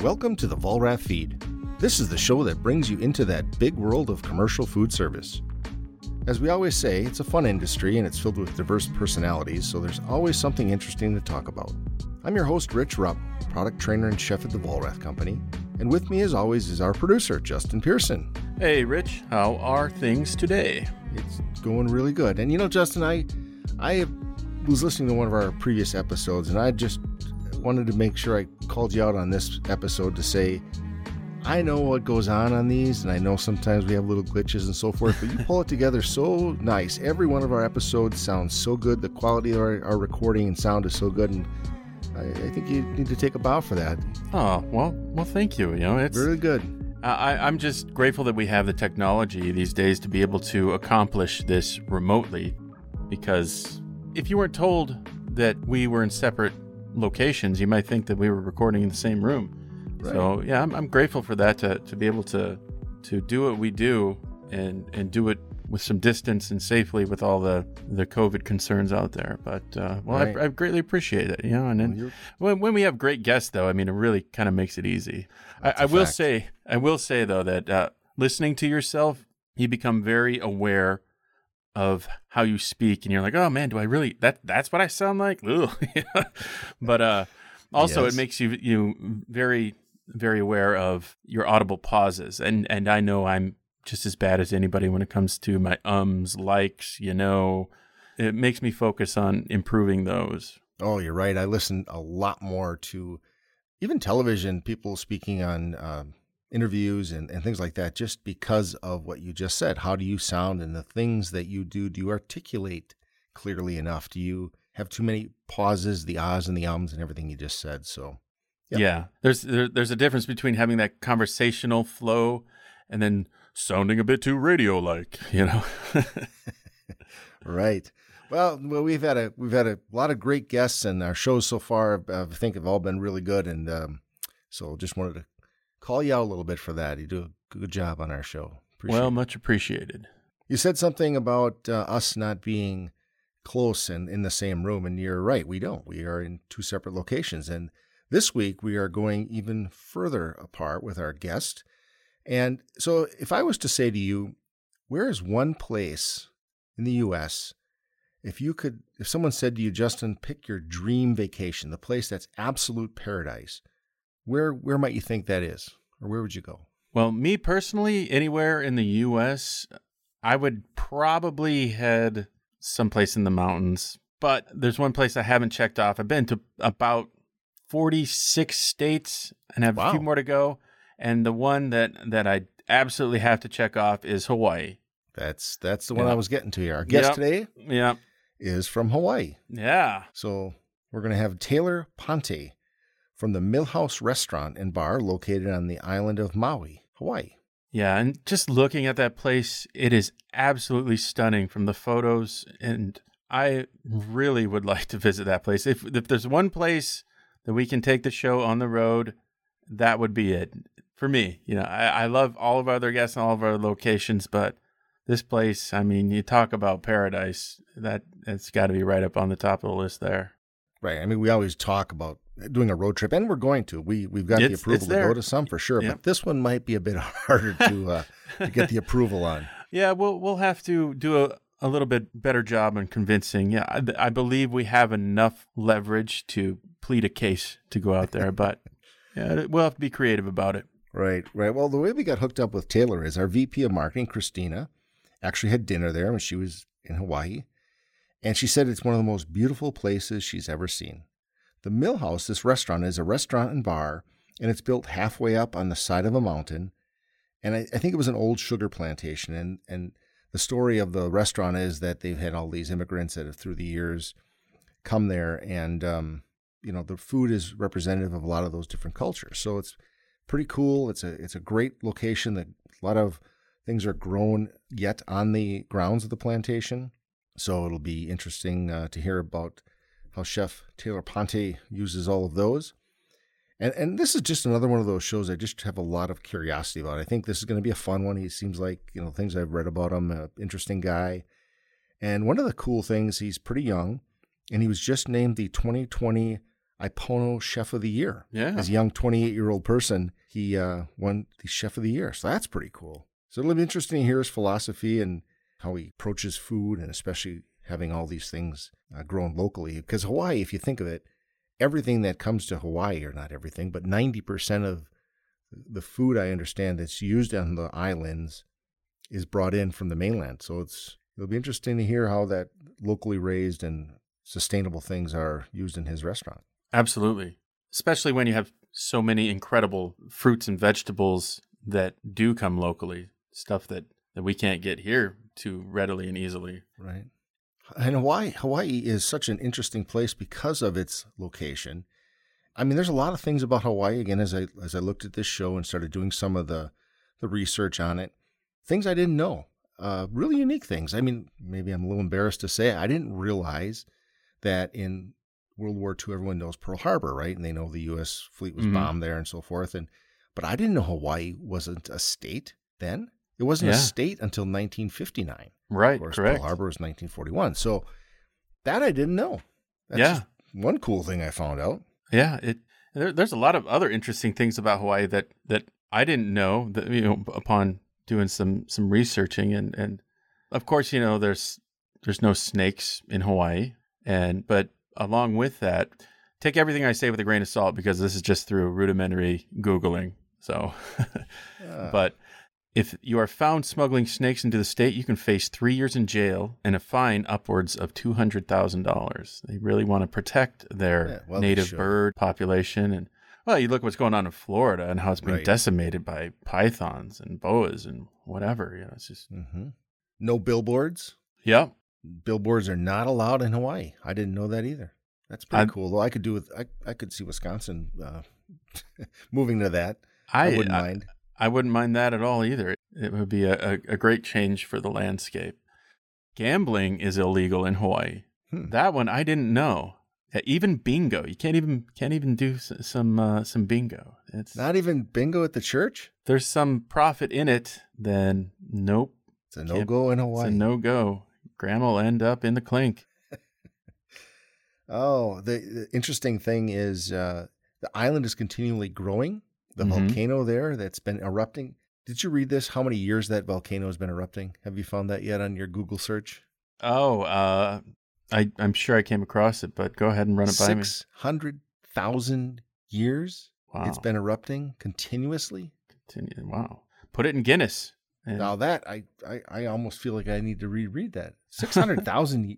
Welcome to the Vollrath Feed. This is the show that brings you into that big world of commercial food service. As we always say, it's a fun industry and it's filled with diverse personalities, so there's always something interesting to talk about. I'm your host, Rich Rupp, product trainer and chef at the Vollrath Company, and with me, as always, is our producer, Justin Pearson. Hey, Rich, how are things today? It's going really good. And you know, Justin, I, I was listening to one of our previous episodes, and I just wanted to make sure I called you out on this episode to say, I know what goes on on these, and I know sometimes we have little glitches and so forth, but you pull it together so nice. Every one of our episodes sounds so good. The quality of our, our recording and sound is so good, and I, I, think you need to take a bow for that. Oh well, well, thank you. You know, it's really good. I, I'm just grateful that we have the technology these days to be able to accomplish this remotely, because if you weren't told that we were in separate locations, you might think that we were recording in the same room. Right. So yeah, I'm, I'm grateful for that to, to be able to to do what we do and and do it with some distance and safely with all the the COVID concerns out there. But uh, well, right. I, I, greatly appreciate it. You know, and then well, when, when we have great guests, though, I mean, it really kind of makes it easy. I, I will say, I will say though that uh, listening to yourself, you become very aware of how you speak, and you're like, oh man, do I really that that's what I sound like? but uh, also, yes. it makes you you very very aware of your audible pauses, and and I know I'm just as bad as anybody when it comes to my ums, likes, you know. It makes me focus on improving those. Oh, you're right. I listen a lot more to even television, people speaking on uh, interviews and, and things like that, just because of what you just said. How do you sound and the things that you do? Do you articulate clearly enough? Do you have too many pauses, the ahs and the ums and everything you just said? So, yeah, yeah. there's there, there's a difference between having that conversational flow and then sounding a bit too radio like, you know. right. Well, well, we've had a we've had a lot of great guests, and our shows so far, I think, have all been really good. And um, so, just wanted to call you out a little bit for that. You do a good job on our show. Appreciate well, much appreciated. You said something about uh, us not being close and in the same room, and you're right. We don't. We are in two separate locations, and this week we are going even further apart with our guest. And so, if I was to say to you, where is one place in the U.S. if you could, if someone said to you, Justin, pick your dream vacation, the place that's absolute paradise, where where might you think that is, or where would you go? Well, me personally, anywhere in the U.S., I would probably head someplace in the mountains. But there's one place I haven't checked off. I've been to about 46 states and have wow. a few more to go and the one that that I absolutely have to check off is Hawaii. That's that's the one I was getting to here. Our guest yep. today yeah. is from Hawaii. Yeah. So we're going to have Taylor Ponte from the Mill House Restaurant and Bar located on the island of Maui, Hawaii. Yeah, and just looking at that place, it is absolutely stunning from the photos and I really would like to visit that place. If if there's one place that we can take the show on the road, that would be it for me. You know, I, I love all of our other guests and all of our locations, but this place, I mean, you talk about paradise. That it's got to be right up on the top of the list there. Right. I mean, we always talk about doing a road trip, and we're going to. We we've got it's, the approval to go to some for sure, yep. but this one might be a bit harder to uh, to get the approval on. Yeah, we'll we'll have to do a, a little bit better job on convincing. Yeah, I, I believe we have enough leverage to plead a case to go out there, but yeah, we'll have to be creative about it. Right, right. Well, the way we got hooked up with Taylor is our VP of marketing, Christina, actually had dinner there when she was in Hawaii. And she said it's one of the most beautiful places she's ever seen. The Mill House, this restaurant, is a restaurant and bar, and it's built halfway up on the side of a mountain. And I, I think it was an old sugar plantation. And, and the story of the restaurant is that they've had all these immigrants that have, through the years, come there. And, um, you know, the food is representative of a lot of those different cultures. So it's pretty cool. It's a it's a great location. That a lot of things are grown yet on the grounds of the plantation. So it'll be interesting uh, to hear about how Chef Taylor Ponte uses all of those. And and this is just another one of those shows I just have a lot of curiosity about. I think this is going to be a fun one. He seems like you know things I've read about him, an interesting guy. And one of the cool things, he's pretty young, and he was just named the 2020 Aipono Chef of the Year. Yeah. As a young 28 year old person, he uh, won the Chef of the Year. So that's pretty cool. So it'll be interesting to hear his philosophy and how he approaches food, and especially having all these things uh, grown locally. Because Hawaii, if you think of it, everything that comes to Hawaii, or not everything, but 90% of the food I understand that's used on the islands is brought in from the mainland. So it's it'll be interesting to hear how that locally raised and sustainable things are used in his restaurant. Absolutely. Especially when you have so many incredible fruits and vegetables that do come locally, stuff that, that we can't get here too readily and easily. Right. And Hawaii, Hawaii is such an interesting place because of its location. I mean, there's a lot of things about Hawaii. Again, as I as I looked at this show and started doing some of the the research on it, things I didn't know, uh, really unique things. I mean, maybe I'm a little embarrassed to say I didn't realize that in World War II, everyone knows Pearl Harbor, right? And they know the U.S. fleet was Mhm. bombed there and so forth. And but I didn't know Hawaii wasn't a state then. It wasn't a state until 1959. Right, Of course, correct. Pearl Harbor was 1941. So that I didn't know. That's Yeah. just one cool thing I found out. Yeah, it there, there's a lot of other interesting things about Hawaii that that I didn't know that you know upon doing some some researching and and of course you know there's there's no snakes in Hawaii and but along with that take everything I say with a grain of salt because this is just through rudimentary googling so Uh, but if you are found smuggling snakes into the state, you can face three years in jail and a fine upwards of two hundred thousand dollars. They really want to protect their Yeah, well, native bird population, and well, you look what's going on in Florida and how it's being Right. decimated by pythons and boas and whatever. You know, it's just mhm. No billboards. yeah, Billboards are not allowed in Hawaii. I didn't know that either. That's pretty I- cool. Though I could do with I, I could see Wisconsin uh, moving to that. I I, wouldn't I, mind. I wouldn't mind that at all either. It would be a, a, a great change for the landscape. Gambling is illegal in Hawaii. Hmm. That one I didn't know. Even bingo, you can't even can't even do some uh, some bingo. It's Not even bingo at the church. there's some profit in it. Then nope, It's a no go in Hawaii. it's a no go. Grandma will end up in the clink. Oh, the, the interesting thing is uh, the island is continually growing. The Mhm. volcano there that's been erupting. Did you read this? How many years that volcano has been erupting? Have you found that yet on your Google search? Oh, uh, I I'm sure I came across it, but go ahead and run it by me. Six hundred thousand years. Wow, It's been erupting continuously. Continue. Wow, put it in Guinness. And- Now that I, I, I almost feel like I need to reread that. Six hundred thousand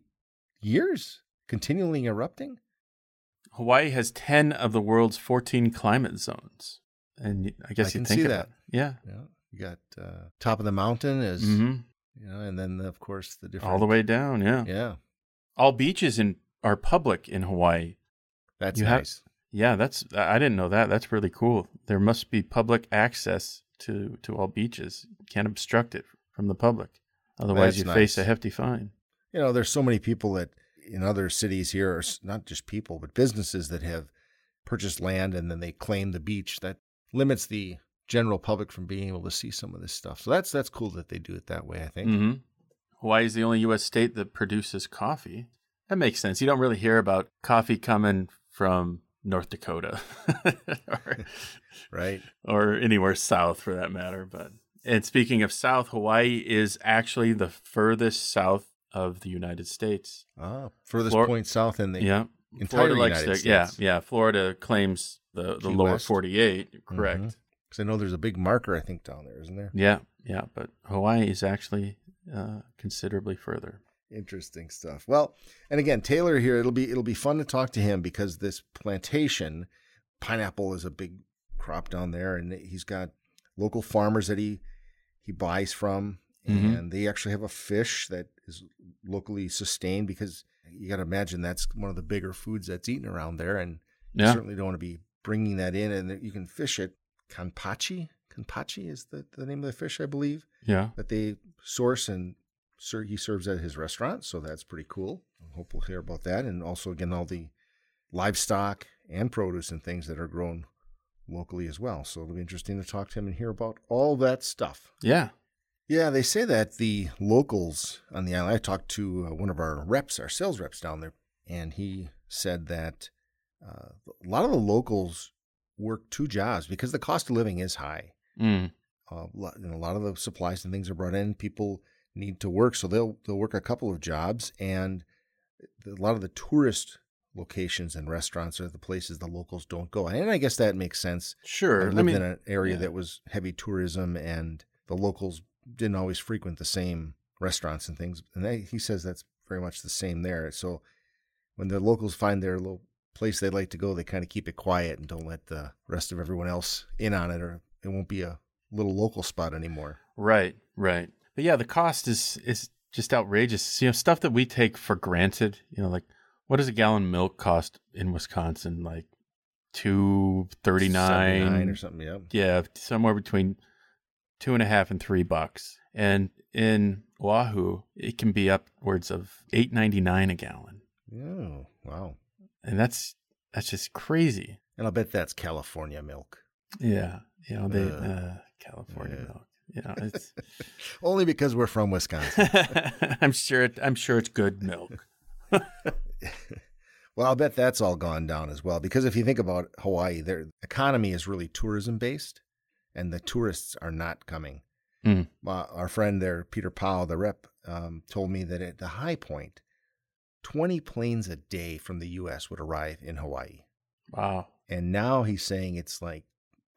years continually erupting. Hawaii has 10 of the world's 14 climate zones. And I guess I you can think that. Yeah. Yeah, you got uh, top of the mountain is hmm you know, and then of course the different All the way down. Yeah. Yeah, All beaches in are public in Hawaii. that's You have- nice. Yeah, that's I didn't know that. That's really cool. There must be public access to to all beaches. You can't obstruct it from the public. Otherwise, That's you face a hefty fine. you know, there's so many people that in other cities here, are not just people, but businesses that have purchased land and then they claim the beach. That limits the general public from being able to see some of this stuff. So that's that's cool that they do it that way. I think. hmm Hawaii is the only U.S. state that produces coffee. That makes sense. You don't really hear about coffee coming from North Dakota or, Right. or anywhere south for that matter. But and speaking of south, Hawaii is actually the furthest south of the United States. Ah, furthest Flor- point south in the yeah, entire Florida likes United to, yeah, yeah. Florida claims the the Key lower West. forty-eight. Correct. Mhm. Because I know there's a big marker I think down there, isn't there? Yeah, yeah. But Hawaii is actually uh, considerably further. Interesting stuff. Well, and again, Taylor here, it'll be it'll be fun to talk to him because this plantation, pineapple is a big crop down there, and he's got local farmers that he he buys from, Mhm. and they actually have a fish that is locally sustained because you got to imagine that's one of the bigger foods that's eaten around there, and you Yeah. certainly don't want to be bringing that in, and you can fish it. Kanpachi, Kanpachi is the, the name of the fish, I believe Yeah. that they source and sir he serves at his restaurant so that's pretty cool i hope we'll hear about that and also again all the livestock and produce and things that are grown locally as well so it'll be interesting to talk to him and hear about all that stuff Yeah. yeah they say that the locals on the island i talked to uh, one of our reps our sales reps down there and he said that uh, a lot of the locals work two jobs because the cost of living is high. Mm. Uh, know, a lot of the supplies and things are brought in. People need to work, so they'll they'll work a couple of jobs, and a lot of the tourist locations and restaurants are the places the locals don't go. And I guess that makes sense. Sure. I lived I mean, in an area yeah. that was heavy tourism, and the locals didn't always frequent the same restaurants and things. And they, he says that's very much the same there. So when the locals find their little place they like to go, they kind of keep it quiet and don't let the rest of everyone else in on it, or it won't be a little local spot anymore. Right, right. But yeah, the cost is is just outrageous. You know, stuff that we take for granted. You know, like what does a gallon of milk cost in Wisconsin? Like two thirty 79 nine or something. Yeah. Yeah, somewhere between two and a half and three bucks. And in Oahu, it can be upwards of eight ninety nine a gallon, Oh, wow. And that's that's just crazy. And I'll bet that's California milk. Yeah, you know they Uh, uh, California yeah. milk. You know, it's. Only because we're from Wisconsin. I'm sure. It, I'm sure it's good milk. well, I'll bet that's all gone down as well. Because if you think about Hawaii, their economy is really tourism based, and the tourists are not coming. Mm. Uh, our friend there, Peter Powell, the rep, um, told me that at the high point, 20 planes a day from the U.S. would arrive in Hawaii. Wow. And now he's saying it's like,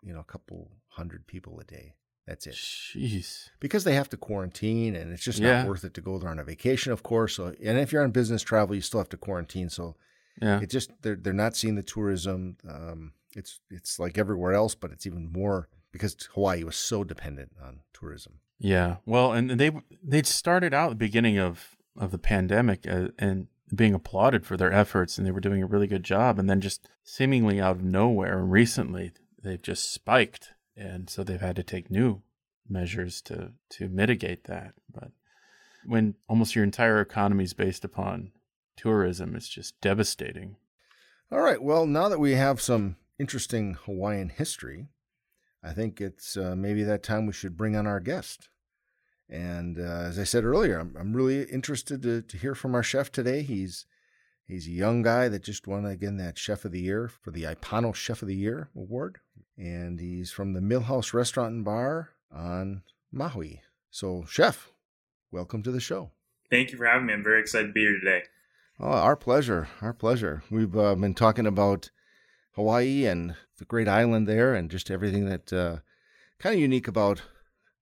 you know, a couple hundred people a day. That's it. Jeez. because they have to quarantine and it's just Yeah. not worth it to go there on a vacation of course so and if you're on business travel you still have to quarantine so Yeah. it just they're they're not seeing the tourism um it's it's like everywhere else but it's even more because Hawaii was so dependent on tourism Yeah. Well, and they they started out at the beginning of of the pandemic uh, and being applauded for their efforts, and they were doing a really good job. And then just seemingly out of nowhere, and recently they've just spiked, and so they've had to take new measures to to mitigate that. But when almost your entire economy is based upon tourism, it's just devastating. all right well now that we have some interesting Hawaiian history I think it's uh, maybe that time we should bring on our guest and uh, as I said earlier, I'm, I'm really interested to, to hear from our chef today. He's he's a young guy that just won again that Chef of the Year for the Aipono Chef of the Year award, and he's from the Mill House Restaurant and Bar on Maui. So, chef, welcome to the show. Thank you for having me. I'm very excited to be here today. Oh, our pleasure, our pleasure. We've uh, been talking about Hawaii and the great island there, and just everything that uh, kind of unique about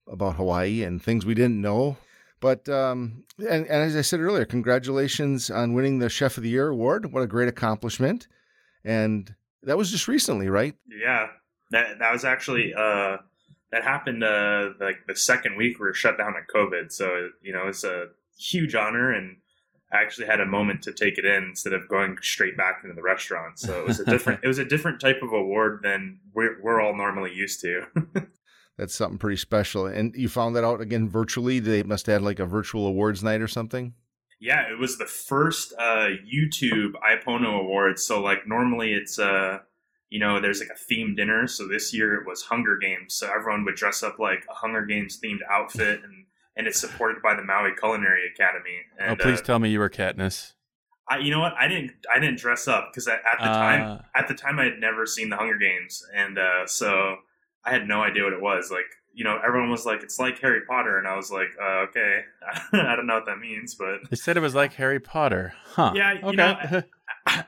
about Hawaii and things we didn't know. But um, and, and as I said earlier, congratulations on winning the Chef of the Year award. What a great accomplishment! And that was just recently, right? Yeah, that that was actually uh, that happened uh, like the second week we were shut down at COVID. So you know it's a huge honor, and I actually had a moment to take it in instead of going straight back into the restaurant. So it was a different it was a different type of award than we're we're all normally used to. That's something pretty special. And you found that out again virtually. They must have had like a virtual awards night or something. Yeah, it was the first uh, YouTube Aipono Awards. So like normally it's uh you know there's like a themed dinner. So this year it was Hunger Games. So everyone would dress up like a Hunger Games themed outfit, and and it's supported by the Maui Culinary Academy. And, oh, please uh, tell me you were Katniss. I, you know what? I didn't I didn't dress up because at, at the Uh. time at the time I had never seen the Hunger Games, and uh, so I had no idea what it was. Like you know, everyone was like, "It's like Harry Potter," and I was like, uh, "Okay, I don't know what that means," but They said it was like Harry Potter, huh? Yeah, you okay. know,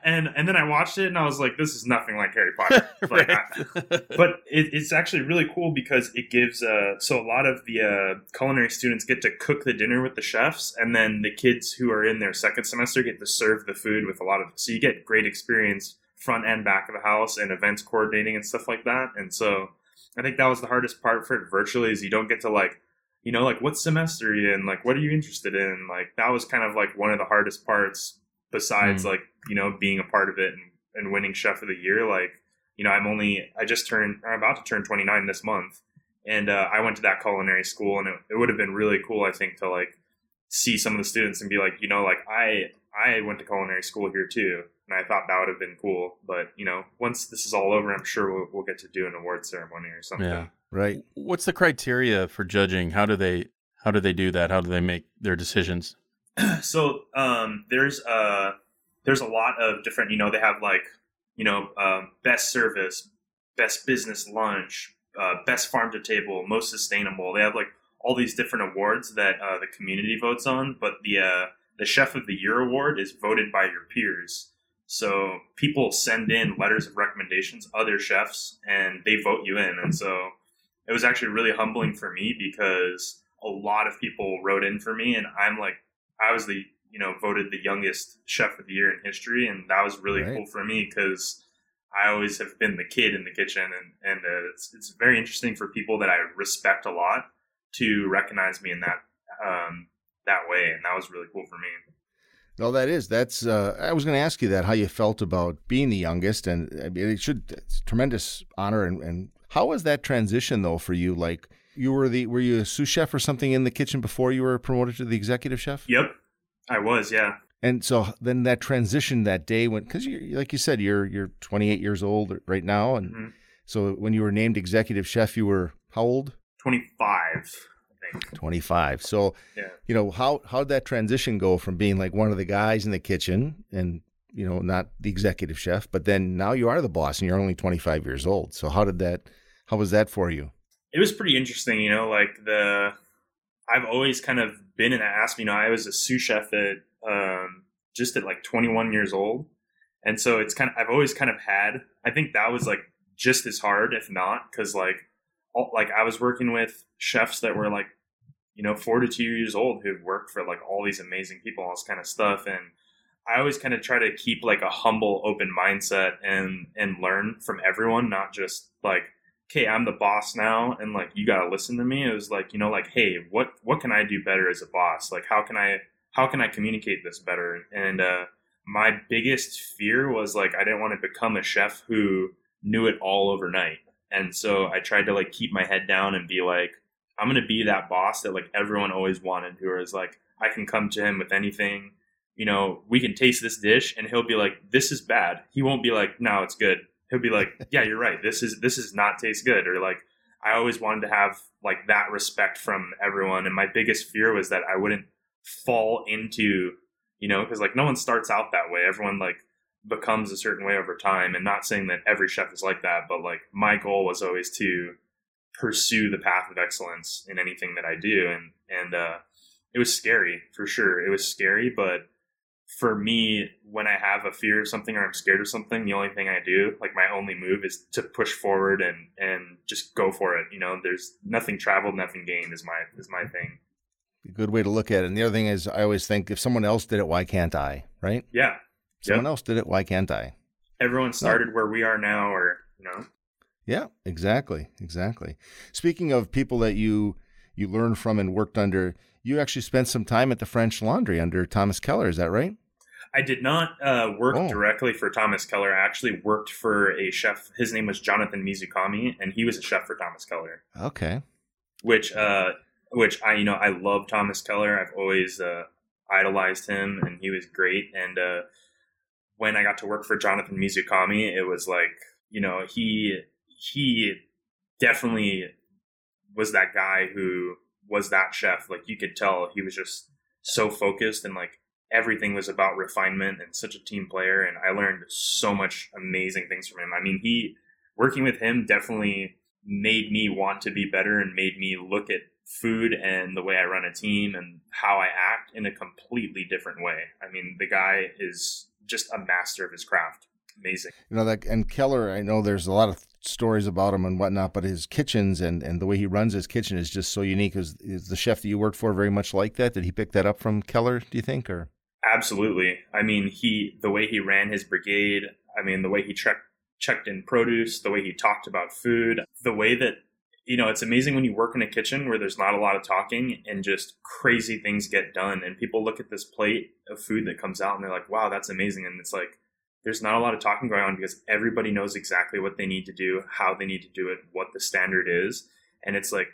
and and then I watched it and I was like, "This is nothing like Harry Potter." Like, I- but it, it's actually really cool because it gives uh, so a lot of the uh, culinary students get to cook the dinner with the chefs, and then the kids who are in their second semester get to serve the food with a lot of. So you get great experience front and back of the house and events coordinating and stuff like that. And so I think that was the hardest part for it virtually is you don't get to like. You know, like what semester are you in? Like, what are you interested in? Like, that was kind of like one of the hardest parts, besides Mm. like you know being a part of it and, and winning Chef of the Year. Like, you know, I'm only I just turned I'm about to turn 29 this month, and uh, I went to that culinary school, and it, it would have been really cool, I think, to like see some of the students and be like, you know, like I I went to culinary school here too, and I thought that would have been cool. But you know, once this is all over, I'm sure we'll, we'll get to do an award ceremony or something. Yeah. Right. What's the criteria for judging? How do they how do they do that? How do they make their decisions? so um, there's uh there's a lot of different you know they have like you know, uh, best service, best business lunch, uh, best farm to table, most sustainable. They have like all these different awards that uh, the community votes on, but the uh, the chef of the year award is voted by your peers. So people send in letters of recommendations, other chefs, and they vote you in. And so it was actually really humbling for me because a lot of people wrote in for me, and I'm like, I was the you know voted the youngest chef of the year in history, and that was really right. cool for me because I always have been the kid in the kitchen, and and uh, it's it's very interesting for people that I respect a lot to recognize me in that um, that way, and that was really cool for me. No, that is. That's. Uh, I was going to ask you that how you felt about being the youngest, and I mean, it should it's tremendous honor. And, and how was that transition though for you? Like you were the were you a sous chef or something in the kitchen before you were promoted to the executive chef? Yep, I was. Yeah. And so then that transition that day when because you like you said you're you're 28 years old right now, and mm-hmm. so when you were named executive chef, you were how old? 25. 25. So, yeah. you know, how how did that transition go from being like one of the guys in the kitchen and you know, not the executive chef, but then now you are the boss and you're only 25 years old. So how did that how was that for you? It was pretty interesting, you know, like the I've always kind of been in that aspect, you know, I was a sous chef at um just at like 21 years old. And so it's kind of I've always kind of had I think that was like just as hard if not cuz like all, like I was working with chefs that were like you know, 42 years old who've worked for like all these amazing people, all this kind of stuff. And I always kind of try to keep like a humble, open mindset and and learn from everyone, not just like, okay, I'm the boss now, and like you gotta listen to me. It was like, you know, like, hey, what what can I do better as a boss? Like, how can I how can I communicate this better? And uh, my biggest fear was like I didn't want to become a chef who knew it all overnight. And so I tried to like keep my head down and be like, I'm gonna be that boss that like everyone always wanted, who is like I can come to him with anything. You know, we can taste this dish, and he'll be like, "This is bad." He won't be like, "No, it's good." He'll be like, "Yeah, you're right. This is this is not taste good." Or like, I always wanted to have like that respect from everyone, and my biggest fear was that I wouldn't fall into, you know, because like no one starts out that way. Everyone like becomes a certain way over time, and not saying that every chef is like that, but like my goal was always to pursue the path of excellence in anything that I do. And, and, uh, it was scary for sure. It was scary, but for me, when I have a fear of something or I'm scared of something, the only thing I do, like my only move is to push forward and, and just go for it. You know, there's nothing traveled, nothing gained is my, is my thing. A good way to look at it. And the other thing is I always think if someone else did it, why can't I? Right? Yeah. Someone yep. else did it, why can't I? Everyone started no. where we are now or, you know, yeah, exactly, exactly. Speaking of people that you you learned from and worked under, you actually spent some time at the French Laundry under Thomas Keller. Is that right? I did not uh, work oh. directly for Thomas Keller. I actually worked for a chef. His name was Jonathan Mizukami, and he was a chef for Thomas Keller. Okay. Which, uh, which I, you know, I love Thomas Keller. I've always uh, idolized him, and he was great. And uh, when I got to work for Jonathan Mizukami, it was like, you know, he he definitely was that guy who was that chef. Like you could tell he was just so focused and like everything was about refinement and such a team player. And I learned so much amazing things from him. I mean, he working with him definitely made me want to be better and made me look at food and the way I run a team and how I act in a completely different way. I mean, the guy is just a master of his craft. Amazing. You know that and Keller, I know there's a lot of stories about him and whatnot, but his kitchens and, and the way he runs his kitchen is just so unique. Is, is the chef that you worked for very much like that? Did he pick that up from Keller, do you think? or Absolutely. I mean, he the way he ran his brigade, I mean, the way he checked checked in produce, the way he talked about food, the way that you know, it's amazing when you work in a kitchen where there's not a lot of talking and just crazy things get done and people look at this plate of food that comes out and they're like, "Wow, that's amazing." And it's like there's not a lot of talking going on because everybody knows exactly what they need to do, how they need to do it, what the standard is. And it's like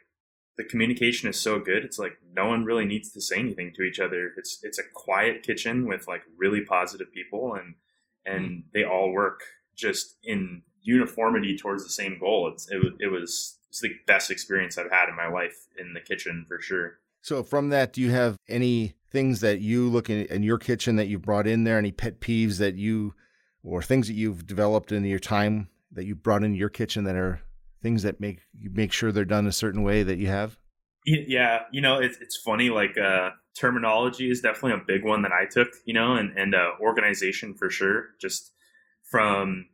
the communication is so good. It's like no one really needs to say anything to each other. It's it's a quiet kitchen with like really positive people and and mm. they all work just in uniformity towards the same goal. It's it, it was it's the best experience I've had in my life in the kitchen for sure. So from that, do you have any things that you look in, in your kitchen that you brought in there? Any pet peeves that you or things that you've developed in your time that you brought into your kitchen that are things that make you make sure they're done a certain way that you have? Yeah, you know, it's it's funny. Like uh, terminology is definitely a big one that I took. You know, and and uh, organization for sure. Just from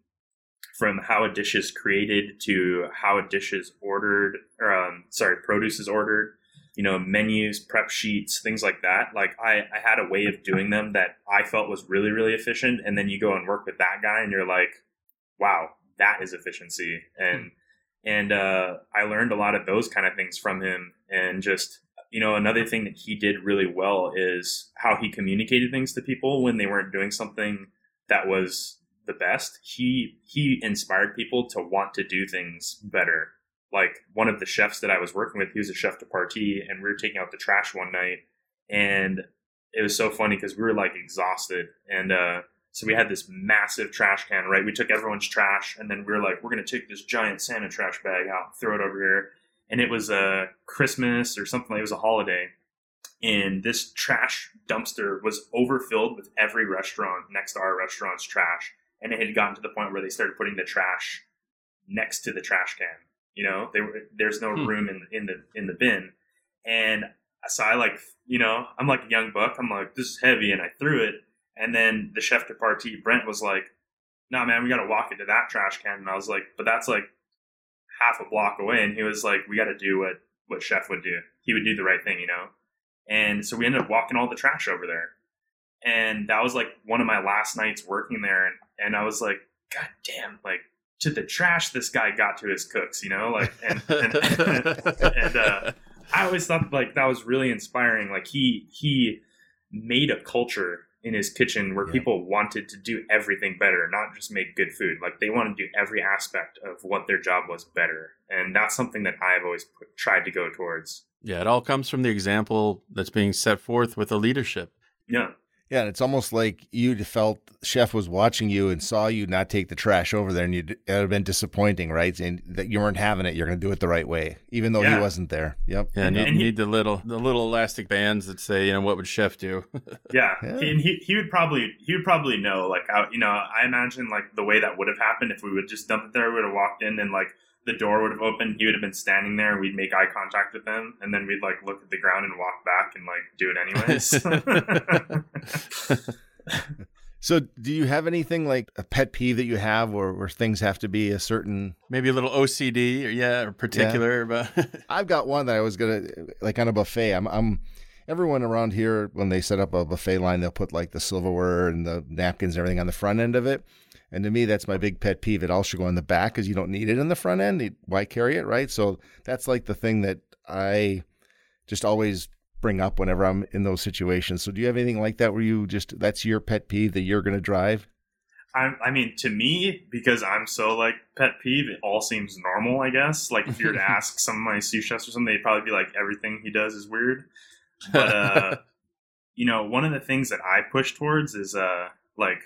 from how a dish is created to how a dish is ordered, or um, sorry, produce is ordered. You know, menus, prep sheets, things like that. Like I, I had a way of doing them that I felt was really, really efficient. And then you go and work with that guy, and you're like, wow, that is efficiency. And hmm and uh, I learned a lot of those kind of things from him. And just you know, another thing that he did really well is how he communicated things to people when they weren't doing something that was the best. He he inspired people to want to do things better. Like one of the chefs that I was working with, he was a chef de partie, and we were taking out the trash one night, and it was so funny because we were like exhausted, and uh, so we had this massive trash can, right? We took everyone's trash, and then we were like, we're to take this giant Santa trash bag out, throw it over here. And it was a Christmas or something. Like it was a holiday, and this trash dumpster was overfilled with every restaurant next to our restaurant's trash, and it had gotten to the point where they started putting the trash next to the trash can. You know, they there's no hmm. room in in the in the bin, and so I like, you know, I'm like a young buck. I'm like, this is heavy, and I threw it and then the chef de partie, Brent, was like, nah, man, we got to walk into that trash can. And I was like, but that's like half a block away. And he was like, we got to do what, what chef would do. He would do the right thing, you know? And so we ended up walking all the trash over there. And that was like one of my last nights working there. And, and I was like, God damn, like to the trash this guy got to his cooks, you know? Like, and, and, and uh, I always thought like that was really inspiring. Like he, he made a culture in his kitchen where yeah. people wanted to do everything better, not just make good food. Like they want to do every aspect of what their job was better. And that's something that I've always put, tried to go towards. Yeah, it all comes from the example that's being set forth with the leadership. Yeah. Yeah, and it's almost like you felt chef was watching you and saw you not take the trash over there, and you'd, it would have been disappointing, right? And that you weren't having it. You're going to do it the right way, even though yeah. he wasn't there. Yep. Yeah, and, you and need the little the little elastic bands that say, you know, what would chef do? yeah. yeah, and he he would probably he would probably know, like, how, you know, I imagine like the way that would have happened if we would just dump it there. We would have walked in and like the door would have opened, he would have been standing there, and we'd make eye contact with him, and then we'd like look at the ground and walk back and like do it anyways. so, do you have anything like a pet peeve that you have, where, where things have to be a certain, maybe a little OCD, or yeah, or particular? Yeah. But I've got one that I was gonna like on a buffet. I'm, I'm everyone around here when they set up a buffet line, they'll put like the silverware and the napkins and everything on the front end of it. And to me, that's my big pet peeve. It all should go on the back because you don't need it in the front end. Why carry it, right? So that's like the thing that I just always bring up whenever I'm in those situations. So do you have anything like that where you just that's your pet peeve that you're going to drive? I, I mean, to me, because I'm so like pet peeve, it all seems normal. I guess. Like if you were to ask some of my sous chefs or something, they'd probably be like, everything he does is weird. But uh, you know, one of the things that I push towards is uh, like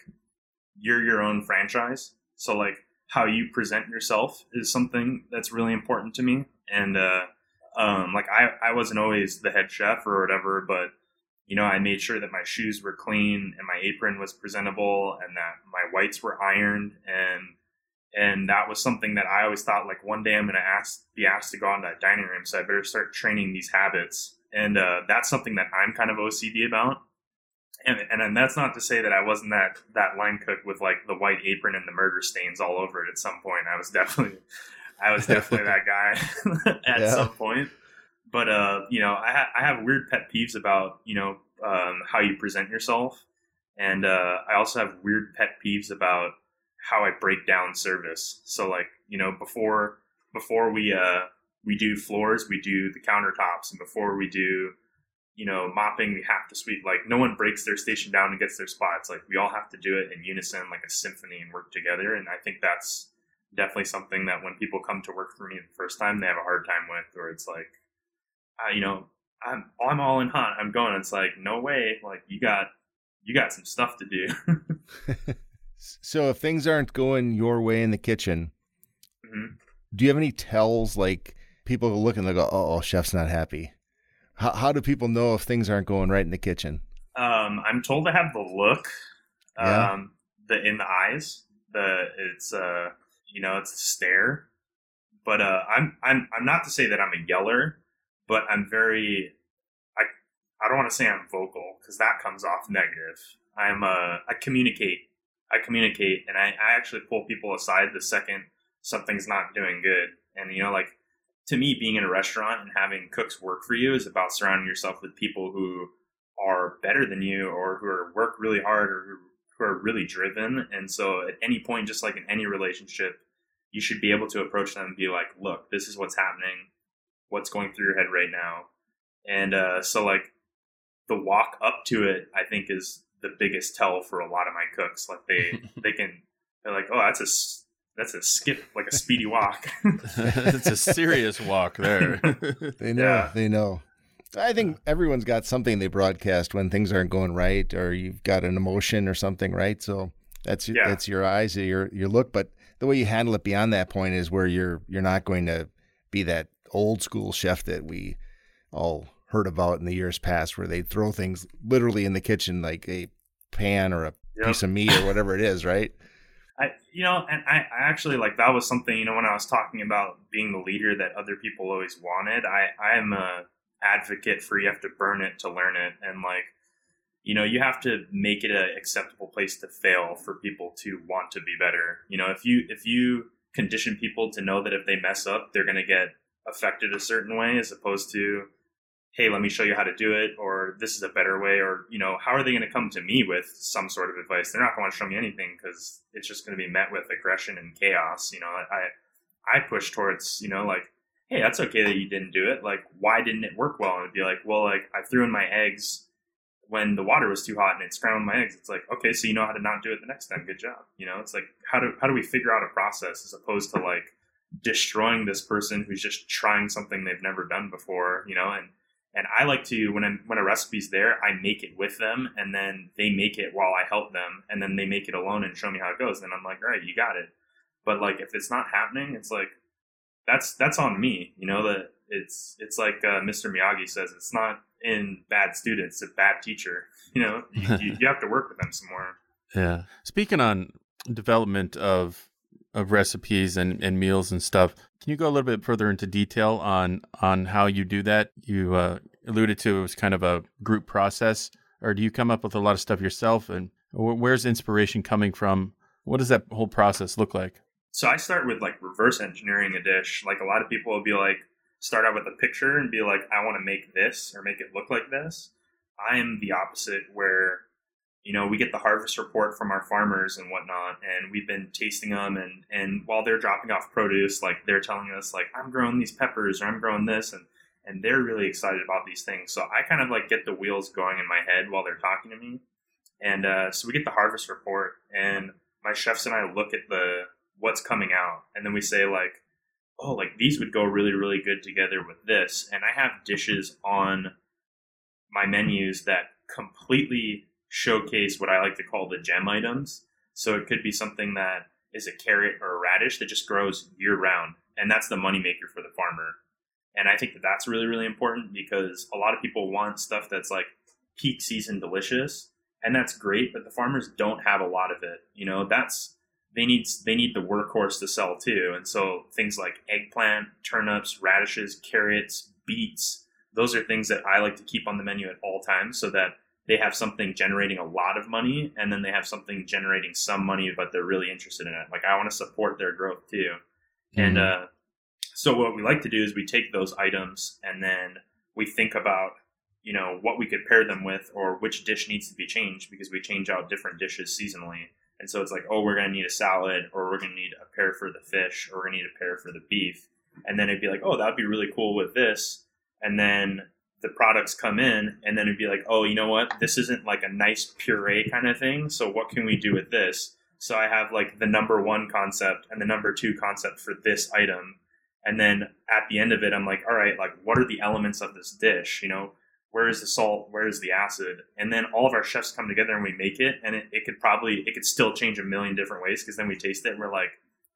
you're your own franchise. So like how you present yourself is something that's really important to me. And uh, um, like I, I wasn't always the head chef or whatever, but you know, I made sure that my shoes were clean and my apron was presentable and that my whites were ironed and and that was something that I always thought like one day I'm gonna ask be asked to go on that dining room, so I better start training these habits. And uh, that's something that I'm kind of OCD about and, and and that's not to say that I wasn't that that line cook with like the white apron and the murder stains all over it at some point. I was definitely I was definitely that guy at yeah. some point. But uh, you know, I, ha- I have weird pet peeves about you know um, how you present yourself, and uh, I also have weird pet peeves about how I break down service. So like you know before before we uh we do floors, we do the countertops, and before we do you know, mopping, we have to sweep. Like, no one breaks their station down and gets their spots. Like, we all have to do it in unison, like a symphony, and work together. And I think that's definitely something that when people come to work for me the first time, they have a hard time with, or it's like, uh, you know, I'm I'm all in hot. I'm going. It's like, no way. Like, you got you got some stuff to do. so if things aren't going your way in the kitchen, mm-hmm. do you have any tells like people look and they go, "Oh, chef's not happy." How, how do people know if things aren't going right in the kitchen? Um, I'm told to have the look. Yeah. Um, the in the eyes. The it's uh you know it's a stare. But uh, I'm I'm I'm not to say that I'm a yeller, but I'm very I I don't want to say I'm vocal because that comes off negative. I'm uh I communicate I communicate and I, I actually pull people aside the second something's not doing good. And you know like to me being in a restaurant and having cooks work for you is about surrounding yourself with people who are better than you or who are work really hard or who, who are really driven. And so at any point, just like in any relationship, you should be able to approach them and be like, look, this is what's happening, what's going through your head right now. And uh, so like the walk up to it, I think is the biggest tell for a lot of my cooks. Like they, they can, they're like, oh, that's a, that's a skip, like a speedy walk. it's a serious walk there. they know, yeah. they know. I think everyone's got something they broadcast when things aren't going right, or you've got an emotion or something, right? So that's yeah. that's your eyes, your your look. But the way you handle it beyond that point is where you're you're not going to be that old school chef that we all heard about in the years past, where they throw things literally in the kitchen like a pan or a yep. piece of meat or whatever it is, right? I, you know, and I, I actually like that was something you know when I was talking about being the leader that other people always wanted. I I am a advocate for you have to burn it to learn it and like you know you have to make it an acceptable place to fail for people to want to be better you know if you if you condition people to know that if they mess up they're going to get affected a certain way as opposed to hey let me show you how to do it or this is a better way or you know how are they going to come to me with some sort of advice they're not going to show me anything because it's just going to be met with aggression and chaos you know i i push towards you know like hey, that's okay that you didn't do it. Like, why didn't it work well? And it'd be like, well, like I threw in my eggs when the water was too hot and it scrambled my eggs. It's like, okay, so you know how to not do it the next time. Good job. You know, it's like how do how do we figure out a process as opposed to like destroying this person who's just trying something they've never done before. You know, and and I like to when I, when a recipe's there, I make it with them, and then they make it while I help them, and then they make it alone and show me how it goes. And I'm like, all right, you got it. But like if it's not happening, it's like that's that's on me. You know that it's it's like uh, Mr. Miyagi says, it's not in bad students, it's a bad teacher. You know, you, you have to work with them some more. Yeah. Speaking on development of of recipes and, and meals and stuff, can you go a little bit further into detail on on how you do that? You uh, alluded to it was kind of a group process, or do you come up with a lot of stuff yourself? And where's inspiration coming from? What does that whole process look like? So I start with like reverse engineering a dish. Like a lot of people will be like, start out with a picture and be like, I want to make this or make it look like this. I am the opposite, where you know we get the harvest report from our farmers and whatnot, and we've been tasting them, and and while they're dropping off produce, like they're telling us like I'm growing these peppers or I'm growing this, and and they're really excited about these things. So I kind of like get the wheels going in my head while they're talking to me, and uh, so we get the harvest report, and my chefs and I look at the what's coming out, and then we say like, oh, like these would go really really good together with this, and I have dishes on my menus that completely showcase what I like to call the gem items. So it could be something that is a carrot or a radish that just grows year round, and that's the moneymaker for the farmer. And I think that that's really really important because a lot of people want stuff that's like peak season delicious, and that's great, but the farmers don't have a lot of it. You know, that's they need they need the workhorse to sell too. And so things like eggplant, turnips, radishes, carrots, beets, those are things that I like to keep on the menu at all times so that they have something generating a lot of money and then they have something generating some money but they're really interested in it. Like I want to support their growth too. Mm-hmm. And uh, so what we like to do is we take those items and then we think about you know what we could pair them with or which dish needs to be changed because we change out different dishes seasonally and so it's like, oh, we're going to need a salad, or we're going to need a pair for the fish, or we're going to need a pair for the beef. And then it'd be like, oh, that'd be really cool with this. And then the products come in, and then it'd be like, oh, you know what? This isn't like a nice puree kind of thing. So what can we do with this? So I have like the number one concept and the number two concept for this item. And then at the end of it, I'm like, all right, like, what are the elements of this dish? You know, where is the salt where is the acid and then all of our chefs come together and we make it and it, it could probably it could still change a million different ways because then we taste it and we're like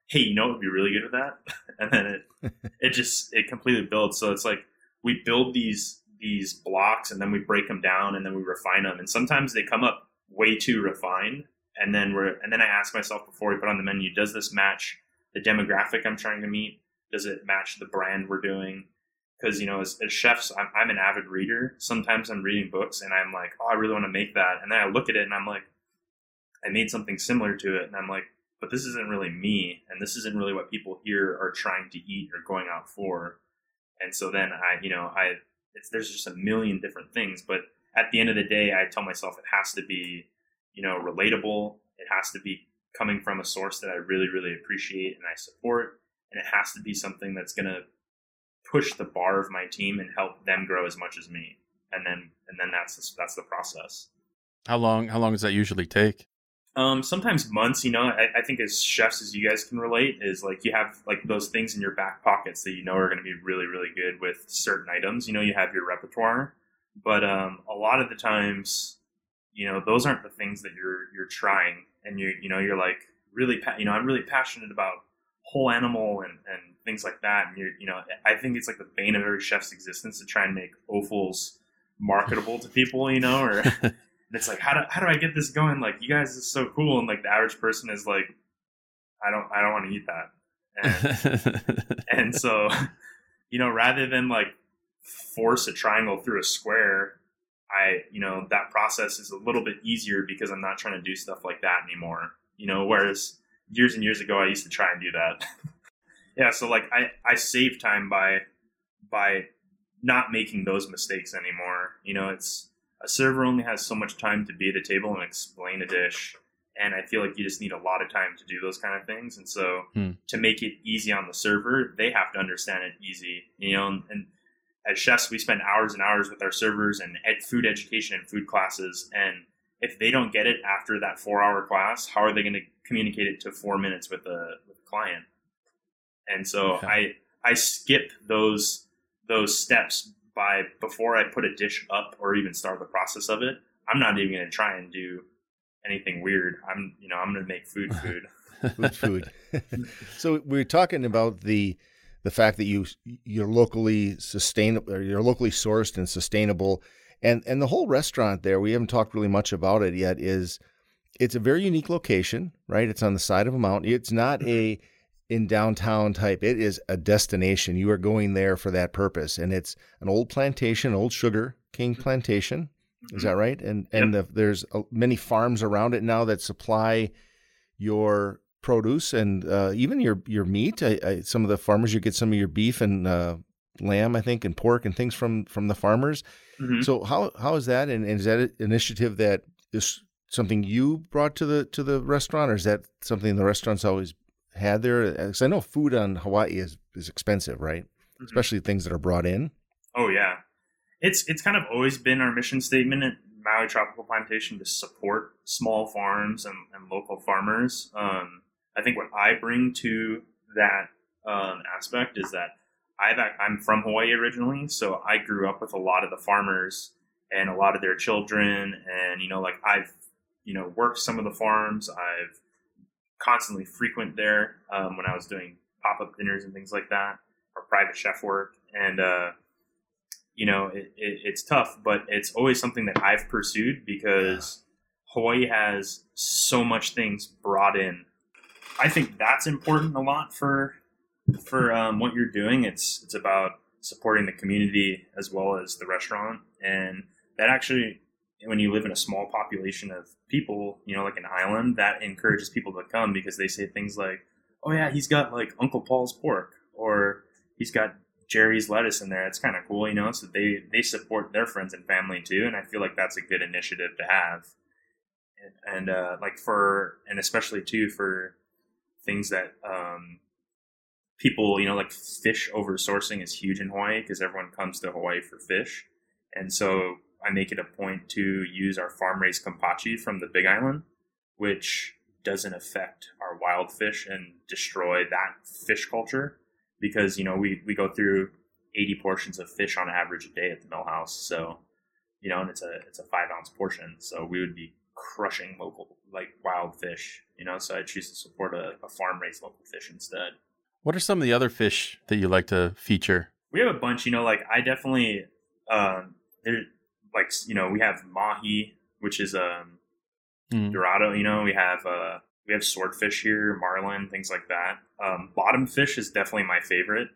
hey you know it would be really good with that and then it it just it completely builds so it's like we build these these blocks and then we break them down and then we refine them and sometimes they come up way too refined and then we're and then I ask myself before we put on the menu, does this match the demographic I'm trying to meet? Does it match the brand we're doing? Because you know, as, as chefs, I'm, I'm an avid reader. Sometimes I'm reading books and I'm like, oh, I really want to make that, and then I look at it and I'm like, I made something similar to it, and I'm like, but this isn't really me, and this isn't really what people here are trying to eat or going out for. And so then I, you know, I it's there's just a million different things, but at the end of the day, I tell myself it has to be, you know, relatable. It has to be coming from a source that I really, really appreciate and I support, and it has to be something that's going to push the bar of my team and help them grow as much as me. And then, and then that's the, that's the process. How long? How long does that usually take? Um, sometimes months, you know, I, I, think as chefs, as you guys can relate, is like you have like those things in your back pockets that you know are going to be really, really good with certain items. You know, you have your repertoire, but um, a lot of the times, you know, those aren't the things that you're you're trying, and you you know you're like really, pa- you know, I'm really passionate about whole animal and and things like that, and you're you know, I think it's like the bane of every chef's existence to try and make offals marketable to people, you know, or And it's like, how do how do I get this going? Like, you guys is so cool, and like the average person is like, I don't I don't want to eat that. And, and so, you know, rather than like force a triangle through a square, I you know that process is a little bit easier because I'm not trying to do stuff like that anymore. You know, whereas years and years ago I used to try and do that. yeah, so like I I save time by by not making those mistakes anymore. You know, it's a server only has so much time to be at the table and explain a dish and i feel like you just need a lot of time to do those kind of things and so hmm. to make it easy on the server they have to understand it easy you know and, and as chefs we spend hours and hours with our servers and ed- food education and food classes and if they don't get it after that four hour class how are they going to communicate it to four minutes with the, with the client and so okay. i i skip those those steps by before I put a dish up or even start the process of it, I'm not even going to try and do anything weird. I'm, you know, I'm going to make food food. food food. so we're talking about the the fact that you you're locally sustainable, you're locally sourced and sustainable, and and the whole restaurant there. We haven't talked really much about it yet. Is it's a very unique location, right? It's on the side of a mountain. It's not mm-hmm. a in downtown type. It is a destination. You are going there for that purpose, and it's an old plantation, old sugar king plantation. Mm-hmm. Is that right? And and yep. the, there's a, many farms around it now that supply your produce and uh, even your your meat. I, I, some of the farmers, you get some of your beef and uh, lamb, I think, and pork and things from from the farmers. Mm-hmm. So how how is that? And, and is that an initiative that is something you brought to the to the restaurant, or is that something the restaurant's always had there? Because I know food on Hawaii is is expensive, right? Mm-hmm. Especially things that are brought in. Oh yeah, it's it's kind of always been our mission statement at Maui Tropical Plantation to support small farms and, and local farmers. Um, I think what I bring to that um, aspect is that I've I'm from Hawaii originally, so I grew up with a lot of the farmers and a lot of their children, and you know, like I've you know worked some of the farms. I've constantly frequent there um, when I was doing pop up dinners and things like that, or private chef work. And, uh, you know, it, it, it's tough, but it's always something that I've pursued because Hawaii has so much things brought in. I think that's important a lot for for um, what you're doing. It's it's about supporting the community as well as the restaurant, and that actually when you live in a small population of people, you know, like an island, that encourages people to come because they say things like, "Oh yeah, he's got like Uncle Paul's pork," or "He's got Jerry's lettuce in there." It's kind of cool, you know. So they they support their friends and family too, and I feel like that's a good initiative to have. And, and uh, like for and especially too for things that um, people, you know, like fish over sourcing is huge in Hawaii because everyone comes to Hawaii for fish, and so I make it a point to use our farm raised kampachi from the Big Island, which doesn't affect our wild fish and destroy that fish culture because you know we, we go through 80 portions of fish on average a day at the mill house. So you know and it's a it's a five ounce portion. So we would be crushing local like wild fish you know so i choose to support a, a farm raised local fish instead. What are some of the other fish that you like to feature? We have a bunch you know like i definitely um, there like you know we have mahi, which is um mm. dorado. You know, we have uh, we have swordfish here, marlin, things like that. Um, bottom fish is definitely my favorite,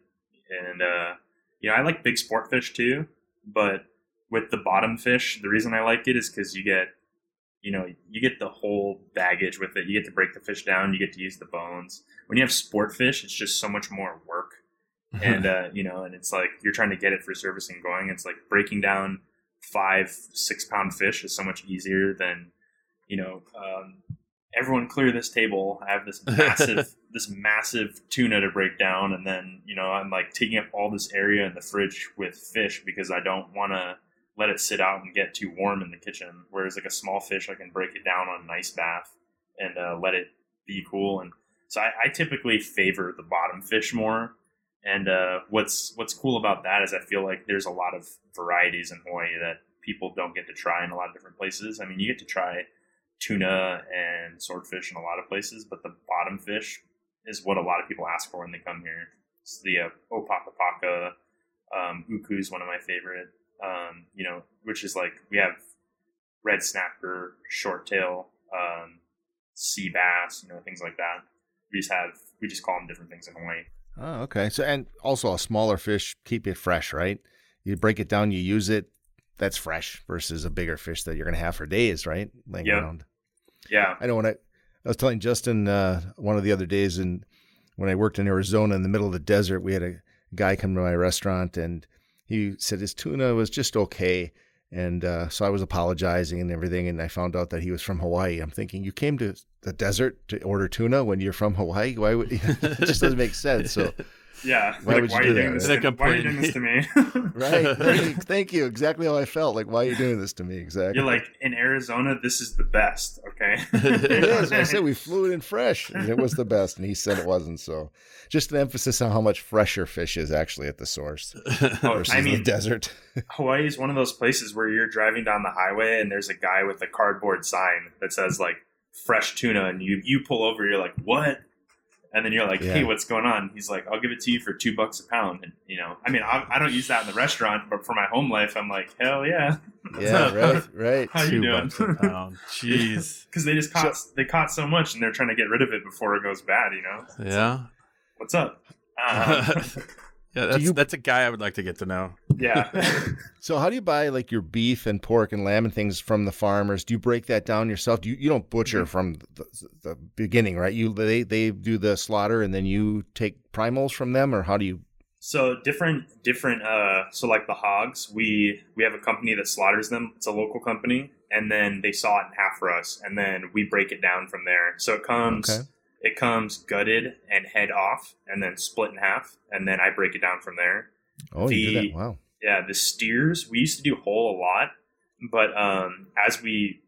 and uh, you know I like big sport fish too. But with the bottom fish, the reason I like it is because you get you know you get the whole baggage with it. You get to break the fish down. You get to use the bones. When you have sport fish, it's just so much more work. and uh, you know, and it's like you're trying to get it for servicing going. It's like breaking down five, six pound fish is so much easier than you know um, everyone clear this table. I have this massive this massive tuna to break down, and then you know I'm like taking up all this area in the fridge with fish because I don't want to let it sit out and get too warm in the kitchen. Whereas like a small fish, I can break it down on an ice bath and uh, let it be cool. And so I, I, typically favor the bottom fish more. And uh, what's what's cool about that is I feel like there's a lot of varieties in Hawaii that people don't get to try in a lot of different places. I mean, you get to try tuna and swordfish in a lot of places, but the bottom fish is what a lot of people ask for when they come here. It's the uh, opakapaka. Um, uku is one of my favorite. Um, you know, which is like we have red snapper, short tail, um, sea bass, you know, things like that. We just have we just call them different things in Hawaii. Oh, okay. So and also a smaller fish, keep it fresh, right? You break it down, you use it, that's fresh versus a bigger fish that you're going to have for days, right? Laying yeah. around. Yeah. I know when I, I was telling Justin uh, one of the other days, and when I worked in Arizona in the middle of the desert, we had a guy come to my restaurant and he said his tuna was just okay. And uh, so I was apologizing and everything. And I found out that he was from Hawaii. I'm thinking, you came to the desert to order tuna when you're from Hawaii? Why would it just doesn't make sense? So yeah. Why, like, would why, you do this to, why are you doing this to me? right. Thank, thank you. Exactly how I felt. Like, why are you doing this to me? Exactly. You're like, in Arizona, this is the best. Okay. it is. I said we flew it in fresh. And it was the best. And he said it wasn't. So just an emphasis on how much fresher fish is actually at the source oh, I mean, the desert. Hawaii is one of those places where you're driving down the highway and there's a guy with a cardboard sign that says, like, fresh tuna. And you, you pull over, you're like, what? And then you're like, yeah. "Hey, what's going on?" He's like, "I'll give it to you for two bucks a pound." And you know, I mean, I, I don't use that in the restaurant, but for my home life, I'm like, "Hell yeah!" Yeah, right, right. How two you doing? Bucks a pound. Jeez, because they just caught so, they caught so much, and they're trying to get rid of it before it goes bad. You know? Yeah. what's up? Um, yeah, that's, you, that's a guy I would like to get to know. Yeah. so how do you buy like your beef and pork and lamb and things from the farmers? Do you break that down yourself? Do you, you don't butcher mm-hmm. from the, the, beginning, right? You they they do the slaughter and then you take primals from them, or how do you? So different different. Uh, so like the hogs, we we have a company that slaughters them. It's a local company, and then they saw it in half for us, and then we break it down from there. So it comes. Okay it comes gutted and head off, and then split in half, and then I break it down from there. Oh, the, you did that! Wow. Yeah, the steers we used to do whole a lot, but um, as we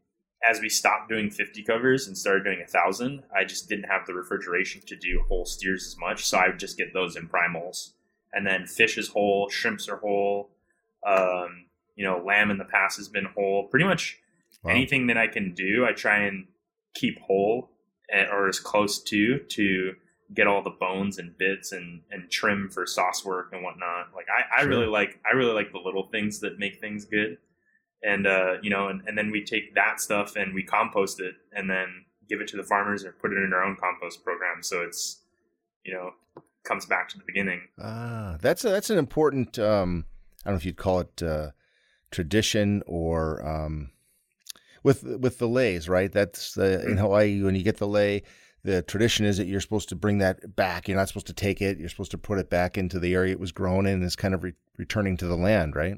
as we stopped doing 50 covers and started doing a thousand, I just didn't have the refrigeration to do whole steers as much, so I would just get those in primals. And then fish is whole, shrimps are whole. Um, you know, lamb in the past has been whole. Pretty much wow. anything that I can do, I try and keep whole or as close to to get all the bones and bits and and trim for sauce work and whatnot. Like I, I sure. really like I really like the little things that make things good. And uh, you know, and, and then we take that stuff and we compost it and then give it to the farmers or put it in our own compost program. So it's you know comes back to the beginning. Ah, that's a, that's an important. Um, I don't know if you'd call it uh, tradition or um, with with the leis, right? That's the in mm-hmm. Hawaii when you get the lei. the tradition is that you're supposed to bring that back. You're not supposed to take it. You're supposed to put it back into the area it was grown in. It's kind of re- returning to the land, right?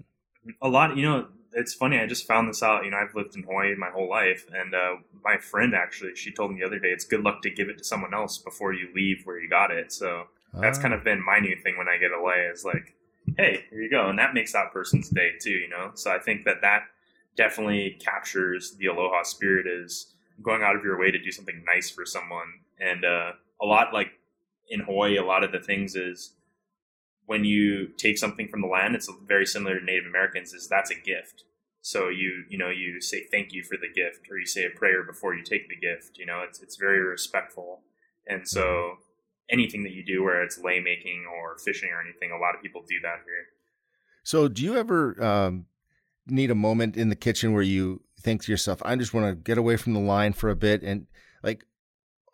A lot, you know. It's funny. I just found this out. You know, I've lived in Hawaii my whole life, and uh, my friend actually, she told me the other day, it's good luck to give it to someone else before you leave where you got it. So that's kind of ah. been my new thing when I get a lei is like, hey, here you go, and that makes that person's day too. You know, so I think that that definitely captures the aloha spirit is going out of your way to do something nice for someone. And uh, a lot like in hawaii a lot of the things is when you take something from the land it's very similar to native americans is that's a gift. So you you know you say thank you for the gift or you say a prayer before you take the gift you know it's it's very respectful. And so anything that you do where it's lei making or fishing or anything a lot of people do that here. So do you ever um, need a moment in the kitchen where you think to yourself, I just want to get away from the line for a bit and like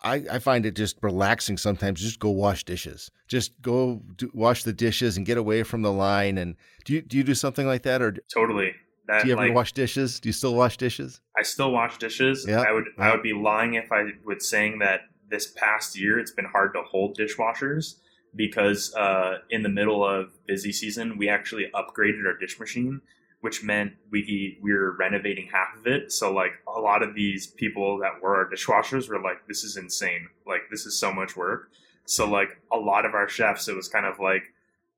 I, I find it just relaxing sometimes. Just go wash dishes. Just go do, wash the dishes and get away from the line. And do you do you do something like that or totally? That, do you ever like, wash dishes? Do you still wash dishes? I still wash dishes. Yeah. I would I would be lying if I was saying that this past year it's been hard to hold dishwashers because uh, in the middle of busy season we actually upgraded our dish machine which meant we we were renovating half of it. So like a lot of these people that were our dishwashers were like, "This is insane! Like this is so much work." So like a lot of our chefs, it was kind of like,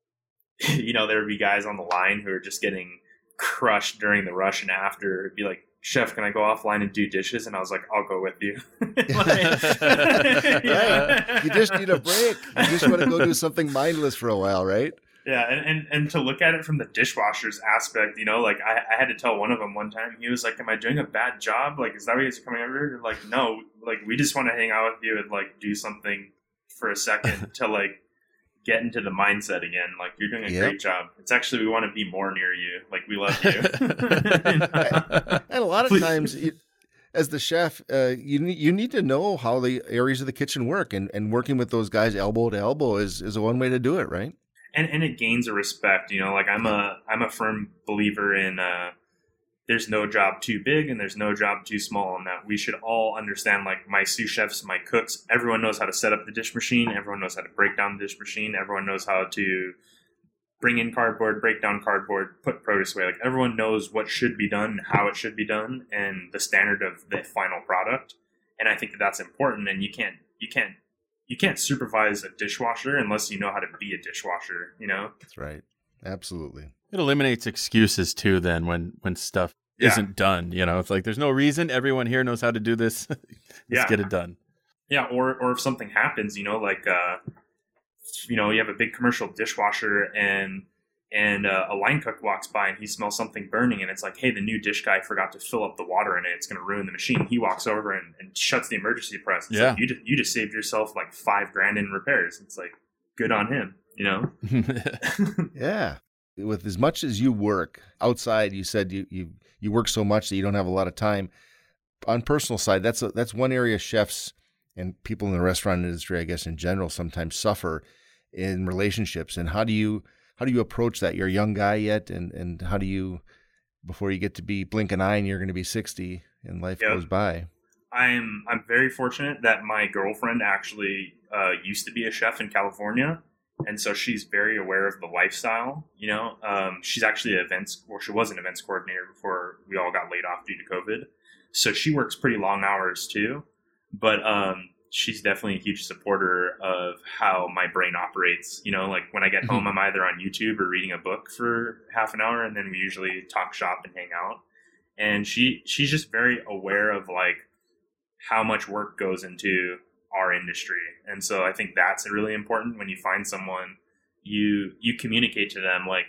you know, there would be guys on the line who are just getting crushed during the rush and after. It'd be like, "Chef, can I go offline and do dishes?" And I was like, "I'll go with you." Like, right. You just need a break. You just want to go do something mindless for a while, right? Yeah, and, and, and to look at it from the dishwasher's aspect, you know, like I, I had to tell one of them one time, he was like, Am I doing a bad job? Like, is that why you guys are coming over here? Like, no, like, we just want to hang out with you and like do something for a second to like get into the mindset again. Like, you're doing a Yep. great job. It's actually, we want to be more near you. Like, we love you. And a lot of Please. times, you, as the chef, uh, you need you need to know how the areas of the kitchen work, and, and working with those guys elbow to elbow is is one way to do it, right? And and it gains a respect you know like i'm a i'm a firm believer in uh there's no job too big and there's no job too small and that we should all understand like my sous chefs my cooks everyone knows how to set up the dish machine everyone knows how to break down the dish machine everyone knows how to bring in cardboard break down cardboard put produce away like everyone knows what should be done how it should be done and the standard of the final product and i think that that's important and you can't you can't you can't supervise a dishwasher unless you know how to be a dishwasher you know That's right. Absolutely. It eliminates excuses too. Then when when stuff Yeah. isn't done, you know, it's like there's no reason. Everyone here knows how to do this. Let's Yeah. get it done. Yeah, or or if something happens, you know, like uh, you know, you have a big commercial dishwasher and and uh, a line cook walks by and he smells something burning and it's like, hey, the new dish guy forgot to fill up the water in it. It's going to ruin the machine. He walks over and, and shuts the emergency press. It's Yeah. like, you just you just saved yourself like five grand in repairs. It's like good on him, you know. Yeah. With as much as you work outside, you said you you you work so much that you don't have a lot of time. On personal side, that's a, that's one area chefs and people in the restaurant industry, I guess in general, sometimes suffer in relationships. And how do you how do you approach that? You're a young guy yet, and and how do you before you get to be blink an eye and you're going to be sixty and life Yep. goes by? I'm I'm very fortunate that my girlfriend actually uh, used to be a chef in California, and so she's very aware of the lifestyle. You know, um, she's actually an events or she was an events coordinator before we all got laid off due to COVID. So she works pretty long hours too, but um, she's definitely a huge supporter of how my brain operates. You know, like when I get mm-hmm. home, I'm either on YouTube or reading a book for half an hour, and then we usually talk shop and hang out. And she she's just very aware of like how much work goes into our industry and so i think that's really important when you find someone you you communicate to them like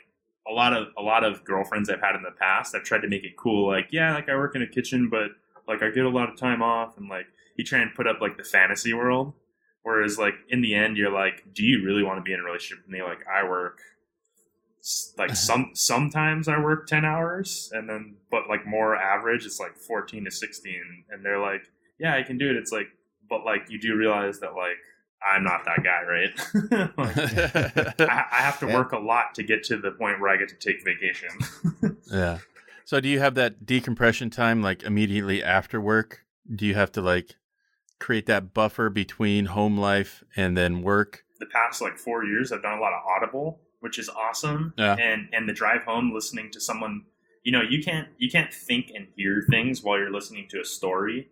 a lot of a lot of girlfriends i've had in the past i've tried to make it cool like yeah like i work in a kitchen but like i get a lot of time off and like you try and put up like the fantasy world whereas like in the end you're like do you really want to be in a relationship with me like i work like uh-huh. some sometimes i work 10 hours and then but like more average it's like 14 to 16 and they're like yeah, I can do it. It's like, but like you do realize that like I'm not that guy, right? like, I, I have to Yeah. work a lot to get to the point where I get to take vacation. yeah. So do you have that decompression time like immediately after work? Do you have to like create that buffer between home life and then work? the past like four years, I've done a lot of Audible, which is awesome. Yeah. And and the drive home, listening to someone, you know, you can't you can't think and hear things while you're listening to a story.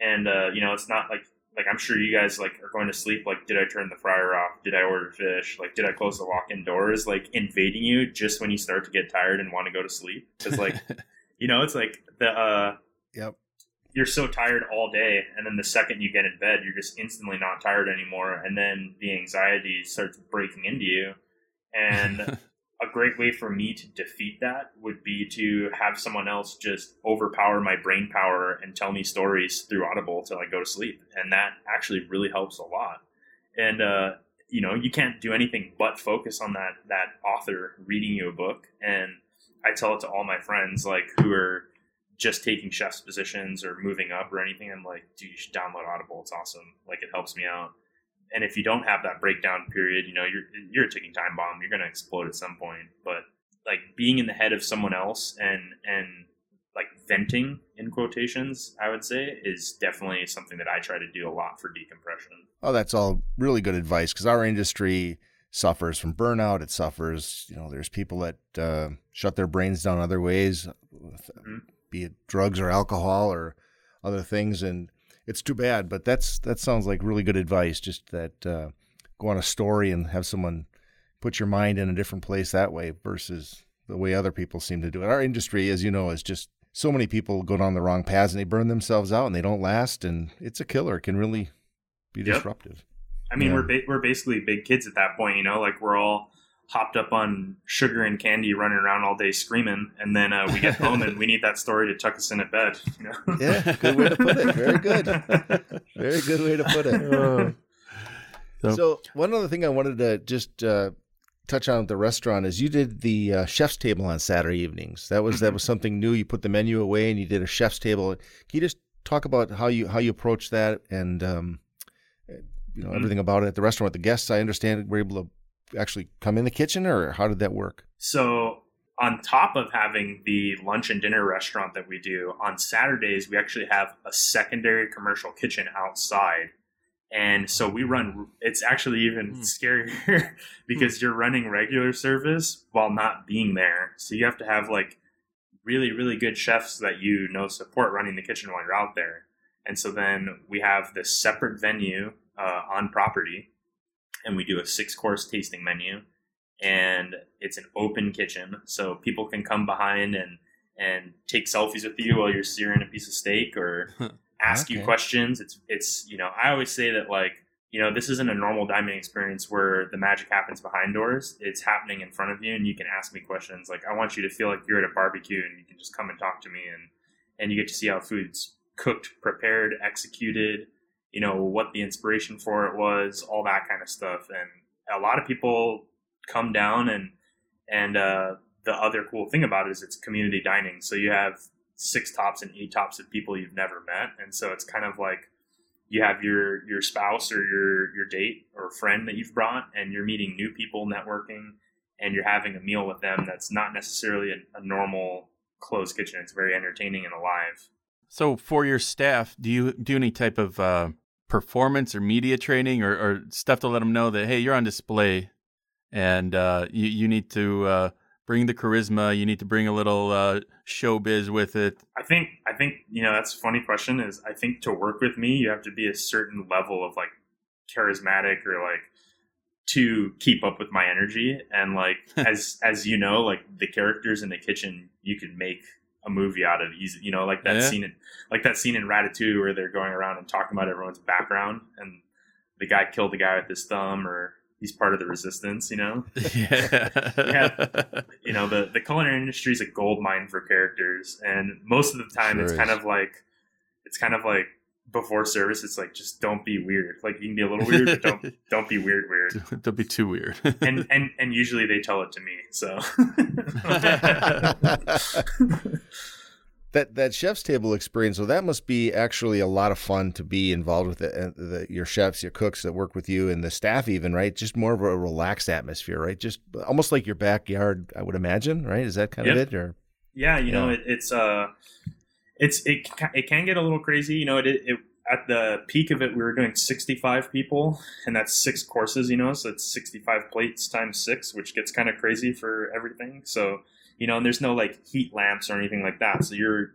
And uh, you know, it's not like like I'm sure you guys like are going to sleep. Like, did I turn the fryer off? Did I order fish? Like, did I close the walk-in doors? Like invading you just when you start to get tired and want to go to sleep. Because like you know, it's like the uh, Yep. You're so tired all day and then the second you get in bed you're just instantly not tired anymore and then the anxiety starts breaking into you. And a great way for me to defeat that would be to have someone else just overpower my brain power and tell me stories through audible till i go to sleep and that actually really helps a lot. And uh, you know you can't do anything but focus on that that author reading you a book and i tell it to all my friends like who are just taking chef's positions or moving up or anything, I'm like, dude, you should download Audible. It's awesome. Like it helps me out. And if you don't have that breakdown period, you know, you're you're a ticking time bomb. You're gonna explode at some point. But like being in the head of someone else and and like venting in quotations, I would say, is definitely something that I try to do a lot for decompression. Oh, that's all really good advice because our industry suffers from burnout. It suffers, you know, there's people that uh, shut their brains down other ways, mm-hmm. Be it drugs or alcohol or other things, and it's too bad. But that's that sounds like really good advice. Just that uh, go on a story and have someone put your mind in a different place that way versus the way other people seem to do it. Our industry, as you know, is just so many people go down the wrong paths and they burn themselves out and they don't last, and it's a killer. It can really be yep. disruptive. I mean, yeah. we're ba- we're basically big kids at that point, you know. Like we're all hopped up on sugar and candy, running around all day screaming, and then uh, we get home and we need that story to tuck us in at bed. You know? yeah, good way to put it. Very good. Very good way to put it. Oh. So, so, one other thing I wanted to just uh, touch on at the restaurant is you did the uh, chef's table on Saturday evenings. That was that was something new. You put the menu away and you did a chef's table. Can you just talk about how you how you approach that and um, you know mm-hmm. everything about it at the restaurant? With the guests, I understand, were able to actually come in the kitchen, or how did that work? So on top of having the lunch and dinner restaurant that we do on Saturdays, we actually have a secondary commercial kitchen outside and so we run, it's actually even mm. scarier because mm. you're running regular service while not being there. So you have to have like really, really good chefs that you know support running the kitchen while you're out there. And so then we have this separate venue uh, on property and we do a six course tasting menu and it's an open kitchen. So people can come behind and, and take selfies with you while you're searing a piece of steak or ask okay. you questions. It's it's you know I always say that like you know this isn't a normal dining experience where the magic happens behind doors. It's happening in front of you, and you can ask me questions. Like I want you to feel like you're at a barbecue, and you can just come and talk to me, and and you get to see how food's cooked, prepared, executed. You know what the inspiration for it was, all that kind of stuff, and a lot of people come down and and uh, the other cool thing about it is it's community dining. So you have six tops and eight tops of people you've never met, and so it's kind of like you have your your spouse or your your date or friend that you've brought, and you're meeting new people, networking, and you're having a meal with them. That's not necessarily a, a normal closed kitchen. It's very entertaining and alive. So, for your staff, do you do any type of uh, performance or media training or, or, stuff to let them know that hey, you're on display, and uh, you you need to uh, bring the charisma. You need to bring a little uh, showbiz with it. I think I think you know that's a funny question. Is I think to work with me, you have to be a certain level of like charismatic or like to keep up with my energy and like as as you know like the characters in the kitchen you can make a movie out of He's you know like that yeah. scene in like that scene in ratatouille where they're going around and talking about everyone's background and the guy killed the guy with his thumb or he's part of the resistance, you know? Yeah. You know, the, the culinary industry is a gold mine for characters. And most of the time sure it's is. kind of like, it's kind of like before service, it's like, just don't be weird. Like you can be a little weird, but don't, don't be weird, weird. Don't be too weird. and, and, and usually they tell it to me. So that that chef's table experience so that must be actually a lot of fun to be involved with it, uh, the, your chefs your cooks that work with you and the staff even right just more of a relaxed atmosphere right just almost like your backyard i would imagine right is that kind yep. of it or yeah you yeah. know it, it's uh it's it, it can get a little crazy you know it, it at the peak of it we were doing 65 people and that's six courses you know so it's 65 plates times six which gets kind of crazy for everything so you know, and there's no like heat lamps or anything like that. So you're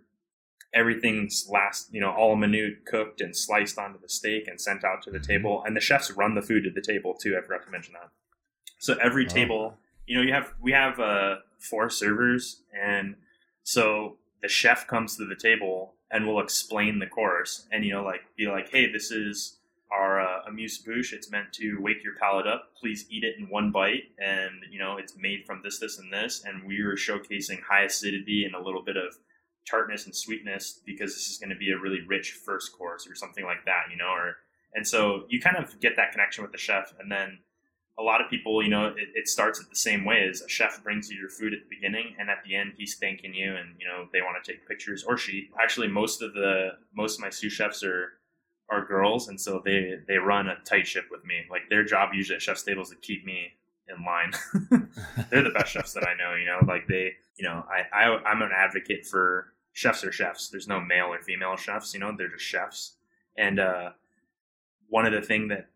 everything's last, you know, all minute cooked and sliced onto the steak and sent out to the mm-hmm. table. And the chefs run the food to the table too. I forgot to mention that. So every oh. table, you know, you have we have uh, four servers, and so the chef comes to the table and will explain the course, and you know, like be like, hey, this is our uh, amuse bouche. It's meant to wake your palate up. Please eat it in one bite, and you know it's made from this, this, and this. And we are showcasing high acidity and a little bit of tartness and sweetness because this is going to be a really rich first course or something like that, you know. Or and so you kind of get that connection with the chef, and then a lot of people, you know, it, it, starts at the same way as a chef brings you your food at the beginning, and at the end he's thanking you, and you know they want to take pictures or she. Actually, most of the most of my sous chefs are are girls, and so they they run a tight ship with me. Like their job usually at chef's tables to keep me in line. They're the best chefs that I know. You know, like they, you know, I, I I'm an advocate for chefs are chefs. There's no male or female chefs. You know, they're just chefs. And uh, one of the thing that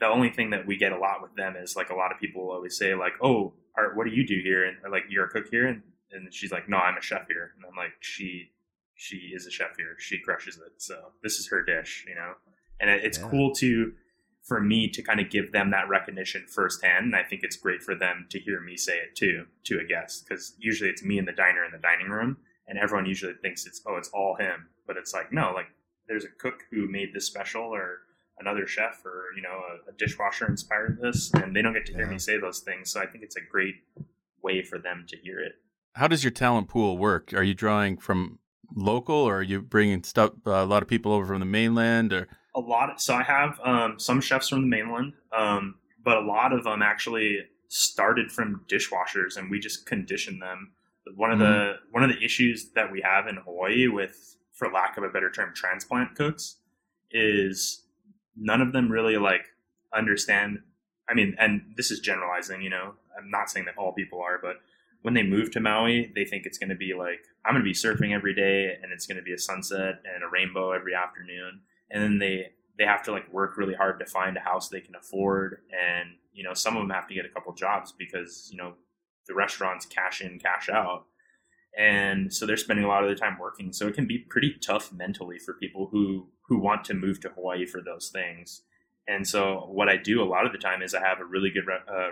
the only thing that we get a lot with them is like a lot of people always say like, "Oh, Art, what do you do here?" And like, "You're a cook here," and and she's like, "No, I'm a chef here." And I'm like, "She she is a chef here. She crushes it. So this is her dish, you know." And it, it's yeah. cool to for me to kind of give them that recognition firsthand. And I think it's great for them to hear me say it too to a guest because usually it's me and the diner in the dining room, and everyone usually thinks it's oh it's all him, but it's like no, like there's a cook who made this special or another chef or you know a, a dishwasher inspired this, and they don't get to hear yeah. me say those things. So I think it's a great way for them to hear it. How does your talent pool work? Are you drawing from local, or are you bringing stuff uh, a lot of people over from the mainland, or a lot? Of, so I have um, some chefs from the mainland, um, but a lot of them actually started from dishwashers, and we just conditioned them. One of mm-hmm. the one of the issues that we have in Hawaii with, for lack of a better term, transplant cooks, is none of them really like understand. I mean, and this is generalizing, you know. I'm not saying that all people are, but when they move to Maui, they think it's going to be like I'm going to be surfing every day, and it's going to be a sunset and a rainbow every afternoon, and then they they have to like work really hard to find a house they can afford, and you know some of them have to get a couple jobs because you know the restaurants cash in, cash out, and so they're spending a lot of their time working. So it can be pretty tough mentally for people who who want to move to Hawaii for those things. And so what I do a lot of the time is I have a really good uh,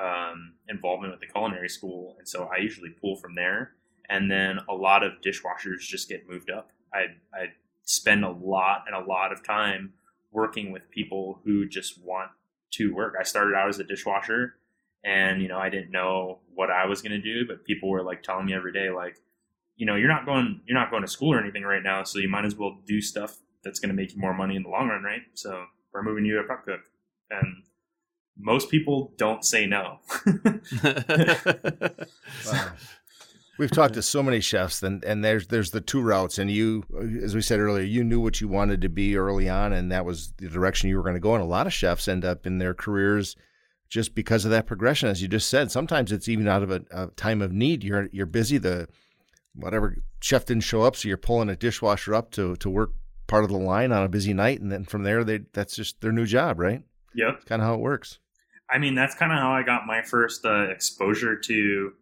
um, involvement with the culinary school, and so I usually pull from there. And then a lot of dishwashers just get moved up. I I spend a lot and a lot of time working with people who just want to work. I started out as a dishwasher, and you know I didn't know what I was going to do, but people were like telling me every day, like, you know, you're not going you're not going to school or anything right now, so you might as well do stuff that's going to make you more money in the long run, right? So we're moving you to prep cook, and most people don't say no. wow. We've talked to so many chefs, and and there's there's the two routes, and you, as we said earlier, you knew what you wanted to be early on, and that was the direction you were going to go. And a lot of chefs end up in their careers just because of that progression, as you just said. Sometimes it's even out of a, a time of need. You're you're busy. The whatever chef didn't show up, so you're pulling a dishwasher up to to work part of the line on a busy night, and then from there, they that's just their new job, right? Yep, kind of how it works. I mean, that's kind of how I got my first uh, exposure to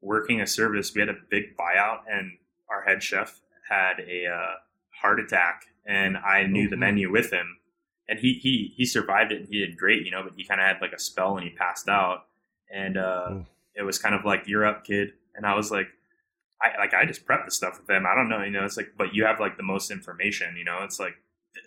working a service. We had a big buyout, and our head chef had a uh, heart attack, and I knew mm-hmm. the menu with him, and he he he survived it, and he did great, you know. But he kind of had like a spell, and he passed out, and uh, mm. it was kind of like, "You're up, kid," and I was like I like I just prep the stuff with them. I don't know, you know. It's like, but you have like the most information, you know. It's like,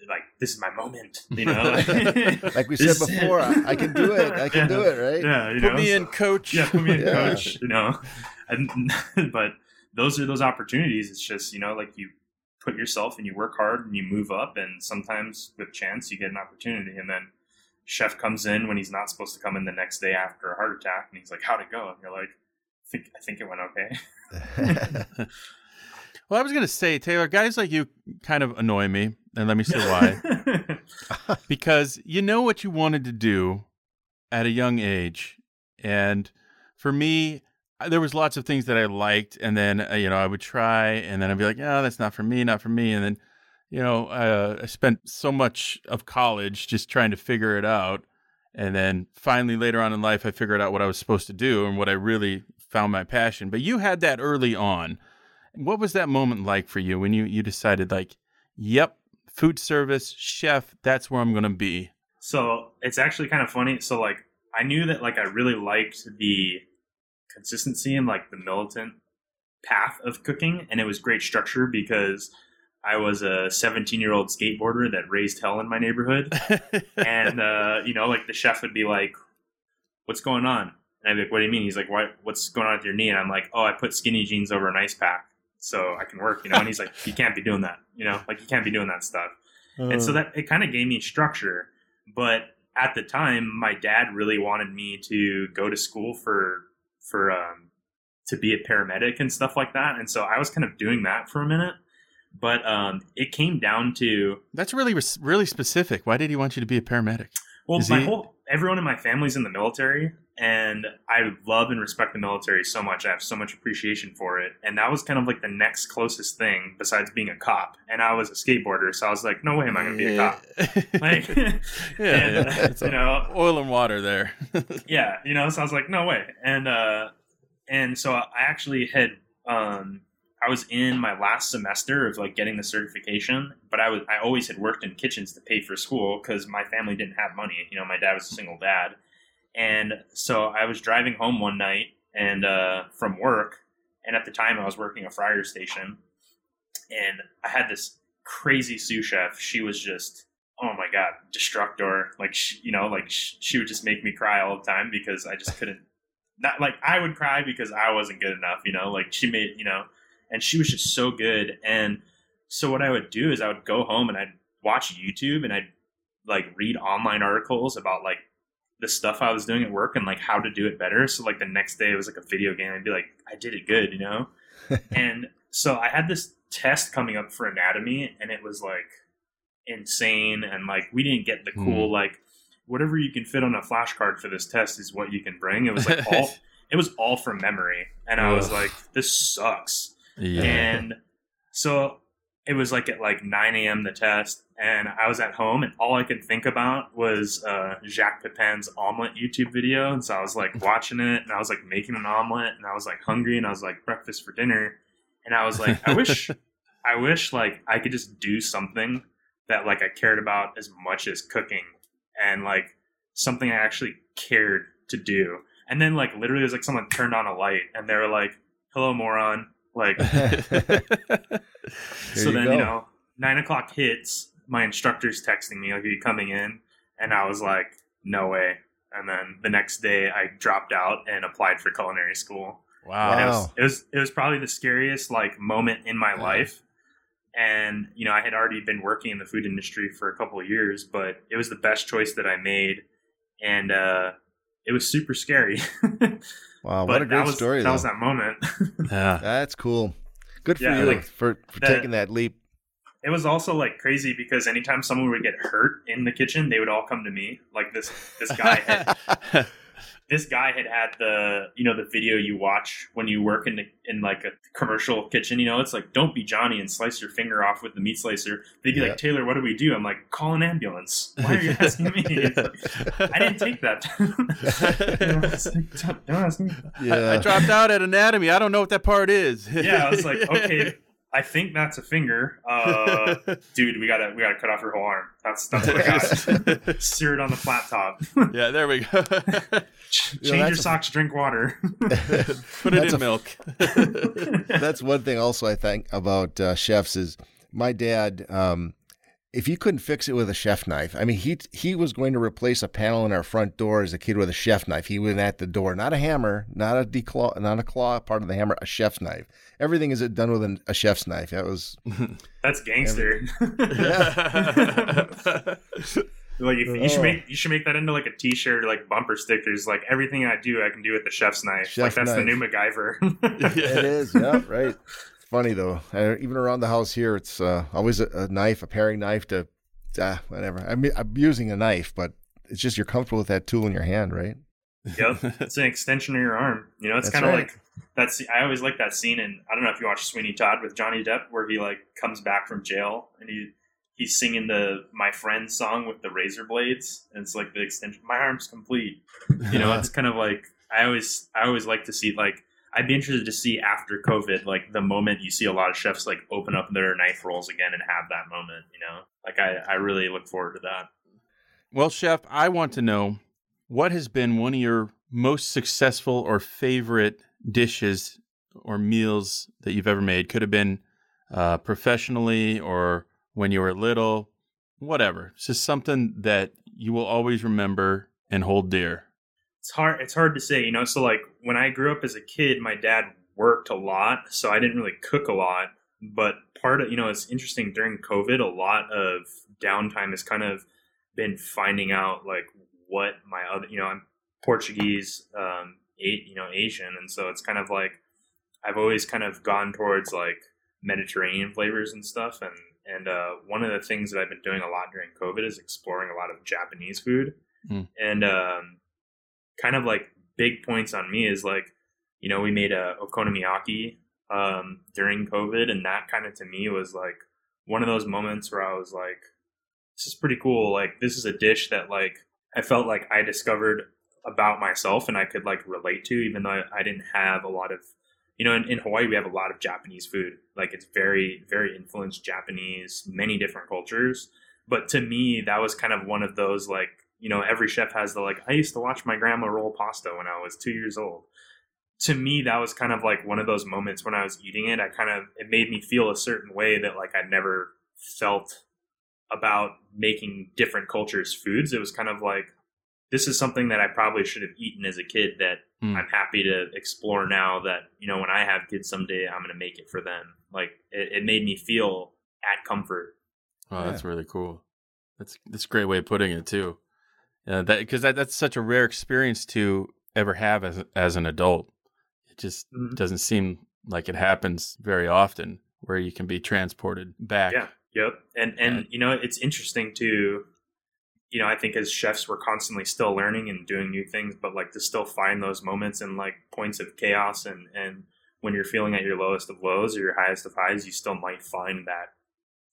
like this is my moment, you know. like we said before, I, I, can do it. I can yeah. do it, right? Yeah, you put know? me so, in, coach. Yeah, put me in, yeah. coach. You know, and but those are those opportunities. It's just you know, like you put yourself and you work hard and you move up, and sometimes with chance you get an opportunity, and then chef comes in when he's not supposed to come in the next day after a heart attack, and he's like, "How'd it go?" And you're like think I think it went okay. well, I was going to say, Taylor, guys like you kind of annoy me, and let me say why. because you know what you wanted to do at a young age, and for me, there was lots of things that I liked, and then uh, you know I would try, and then I'd be like, "Oh, that's not for me, not for me," and then you know uh, I spent so much of college just trying to figure it out. And then finally, later on in life, I figured out what I was supposed to do and what I really found my passion. But you had that early on. What was that moment like for you when you you decided like, yep, food service chef, that's where I'm going to be? So, it's actually kind of funny. So like I knew that like I really liked the consistency and like the militant path of cooking and it was great structure because I was a 17 year old skateboarder that raised hell in my neighborhood. and, uh, you know, like the chef would be like, What's going on? And I'd be like, what do you mean? He's like, what, what's going on with your knee? And I'm like, oh, I put skinny jeans over an ice pack so I can work, you know? And he's like, you can't be doing that, you know? Like, you can't be doing that stuff. Uh. And so uh. that, it kind of gave me structure. But at the time, my dad really wanted me to go to school for for um, to be a paramedic and stuff like that, and so I was kind of doing that for a minute. But um, it came down to That's really really specific. Why did he want you to be a paramedic? well, Is my he- whole everyone in my family's in the military, and I love and respect the military so much. I have so much appreciation for it, and that was kind of like the next closest thing besides being a cop. And I was a skateboarder, so I was like, no way am I going to be a cop. Like, yeah, and, yeah. uh, you know, oil and water there. yeah, you know, so I was like, no way. And uh and so I actually had um I was in my last semester of like getting the certification, but I was I always had worked in kitchens to pay for school because my family didn't have money. You know, my dad was a single dad, and so I was driving home one night and uh, from work, and at the time I was working a fryer station, and I had this crazy sous chef. She was just oh my god, destructor. Like she, you know, like sh- she would just make me cry all the time because I just couldn't. Not like I would cry because I wasn't good enough. You know, like she made you know, and she was just so good. And so what I would do is I would go home and I'd watch YouTube and I'd like read online articles about like the stuff I was doing at work and like how to do it better. So like the next day it was like a video game. I'd be like, I did it good, you know. and so I had this test coming up for anatomy, and it was like insane. And like we didn't get the cool hmm. like whatever you can fit on a flashcard for this test is what you can bring. It was like all it was all from memory, and I was like, this sucks. Yeah. And so it was like at like 9 a.m. the test, and I was at home, and all I could think about was uh, Jacques Pepin's omelet YouTube video. And so I was like watching it, and I was like making an omelet, and I was like hungry, and I was like breakfast for dinner, and I was like, I wish, I wish like I could just do something that like I cared about as much as cooking, and like something I actually cared to do. And then like literally, it was like someone turned on a light, and they were like, "Hello, moron." Like so you then go. you know nine o'clock hits my instructor's texting me like are you coming in and i was like no way and then the next day i dropped out and applied for culinary school wow. it was, it was it was probably the scariest like moment in my Yeah. life and you know i had already been working in the food industry for a couple of years but it was the best choice that i made and uh it was super scary Wow, but what a great that was story, that though. was that moment Yeah. That's cool. Good for Yeah, you like, for, for that- taking that leap. it was also like crazy because anytime someone would get hurt in the kitchen, they would all come to me. Like this this guy had this guy had had the you know the video you watch when you work in the, in like a commercial kitchen. You know, it's like don't be Johnny and slice your finger off with the meat slicer. They'd be Yeah. like Taylor, what do we do? I'm like call an ambulance. Why are you asking me? Like, I didn't take that. You know, it's like, don't, don't ask me. Yeah. I dropped out at anatomy. I don't know what that part is. Yeah, I was like, okay, I think that's a finger. Uh, dude, we gotta we gotta cut off your whole arm. That's that's what I got. Sear it on the flat top. yeah, there we go. Change You know, your that's a- socks, drink water. Put it in a- milk. That's one thing also I think about uh, chefs is my dad. Um, if you couldn't fix it with a chef knife, I mean, he he was going to replace a panel in our front door as a kid with a chef knife. He went at the door, not a hammer, not a declaw, not a claw part of the hammer, a chef's knife. Everything is done with an, a chef's knife. That was That's gangster. like if, you Oh. should make you should make that into like a T-shirt like bumper stickers. Like everything I do, I can do with the chef's knife. Chef like that's the new MacGyver. it is. Yeah, right. Funny though. Uh, even around the house here, it's uh, always a, a knife, a paring knife to ah, whatever. I mean, I'm using a knife, but it's just you're comfortable with that tool in your hand, right? yep, it's an extension of your arm. You know, it's kind of right. like that's. I always like that scene, and I don't know if you watch Sweeney Todd with Johnny Depp, where he like comes back from jail and he he's singing the "My Friend" song with the razor blades, and it's like the extension. My arm's complete. You know, it's kind of like I always I always like to see like. I'd be interested to see after COVID, like the moment you see a lot of chefs like open up their knife rolls again and have that moment, you know. Like I, I really look forward to that. Well, Chef, I want to know what has been one of your most successful or favorite dishes or meals that you've ever made? Could have been uh, professionally or when you were little, whatever. It's just something that you will always remember and hold dear. It's hard it's hard to say you know so like when i grew up as a kid my dad worked a lot so i didn't really cook a lot but part of you know it's interesting during covid a lot of downtime has kind of been finding out like what my other, you know, I'm Portuguese, um, you know, Asian, and so it's kind of like I've always kind of gone towards like Mediterranean flavors and stuff, and and uh, one of the things that I've been doing a lot during COVID is exploring a lot of Japanese food, Mm. and um, kind of like big points on me is like, you know, we made a okonomiyaki um, during COVID, and that kind of to me was like one of those moments where I was like, this is pretty cool. Like, this is a dish that like I felt like I discovered about myself and I could like relate to, even though I didn't have a lot of, you know, in, in Hawaii we have a lot of Japanese food. Like, it's very, very influenced Japanese, many different cultures. But to me, that was kind of one of those like, you know, every chef has the like, I used to watch my grandma roll pasta when I was two years old to me that was kind of like one of those moments when I was eating it. I kind of it made me feel a certain way that like I'd never felt about making different cultures foods. It was kind of like this is something that I probably should have eaten as a kid that Hmm. I'm happy to explore now that, you know, when I have kids someday I'm gonna make it for them. Like it, it made me feel at comfort. Oh, that's really cool. That's that's a great way of putting it too. Yeah, that because that, that's such a rare experience to ever have as as an adult. It just Mhm. doesn't seem like it happens very often, where you can be transported back. Yeah. Yep. And and Yeah. you know, it's interesting to you know, I think as chefs we're constantly still learning and doing new things, but like to still find those moments and like points of chaos and and when you're feeling at your lowest of lows or your highest of highs, you still might find that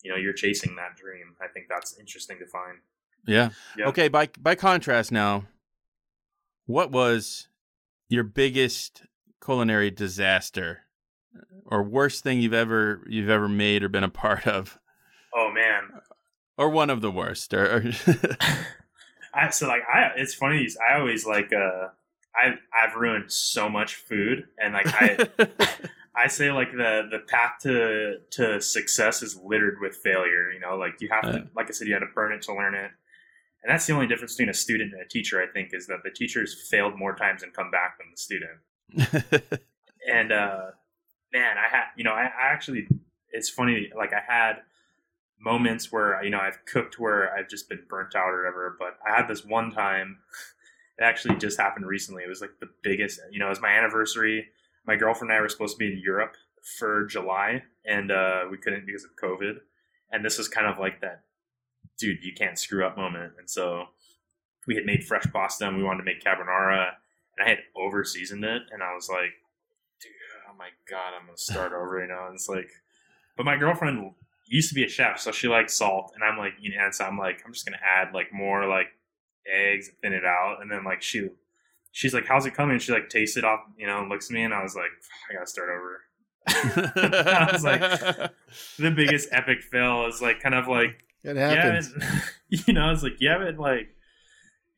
you know, you're chasing that dream. I think that's interesting to find. Yeah. Okay. By by contrast, now, what was your biggest culinary disaster, or worst thing you've ever you've ever made or been a part of, Oh man. or one of the worst? Or, or I so like I it's funny I always like uh I I've ruined so much food and like I I say like the the path to to success is littered with failure. You know, like you have to, like I said, you had to burn it to learn it, and that's the only difference between a student and a teacher. I think is that the teachers failed more times and come back than the student. And uh, man, I had you know I, I actually it's funny like I had moments where you know I've cooked where I've just been burnt out or whatever, but I had this one time. It actually just happened recently. It was like the biggest. You know, it was my anniversary my girlfriend and I were supposed to be in Europe for July, and uh, we couldn't because of COVID. And this was kind of like that, dude, you can't screw up moment. And so we had made fresh pasta and we wanted to make carbonara, and I had over seasoned it, and I was like, dude, oh my god, I'm gonna start over, you know. And it's like, but my girlfriend used to be a chef, so she likes salt, and I'm like, you know, and so I'm like, I'm just gonna add like more like eggs and thin it out, and then like she she's like, "How's it coming?" She like tastes it off, you know, and looks at me, and I was like, "I gotta start over." I was like, the biggest epic fail is like kind of like, It yeah, happens. you know, it's like you haven't like,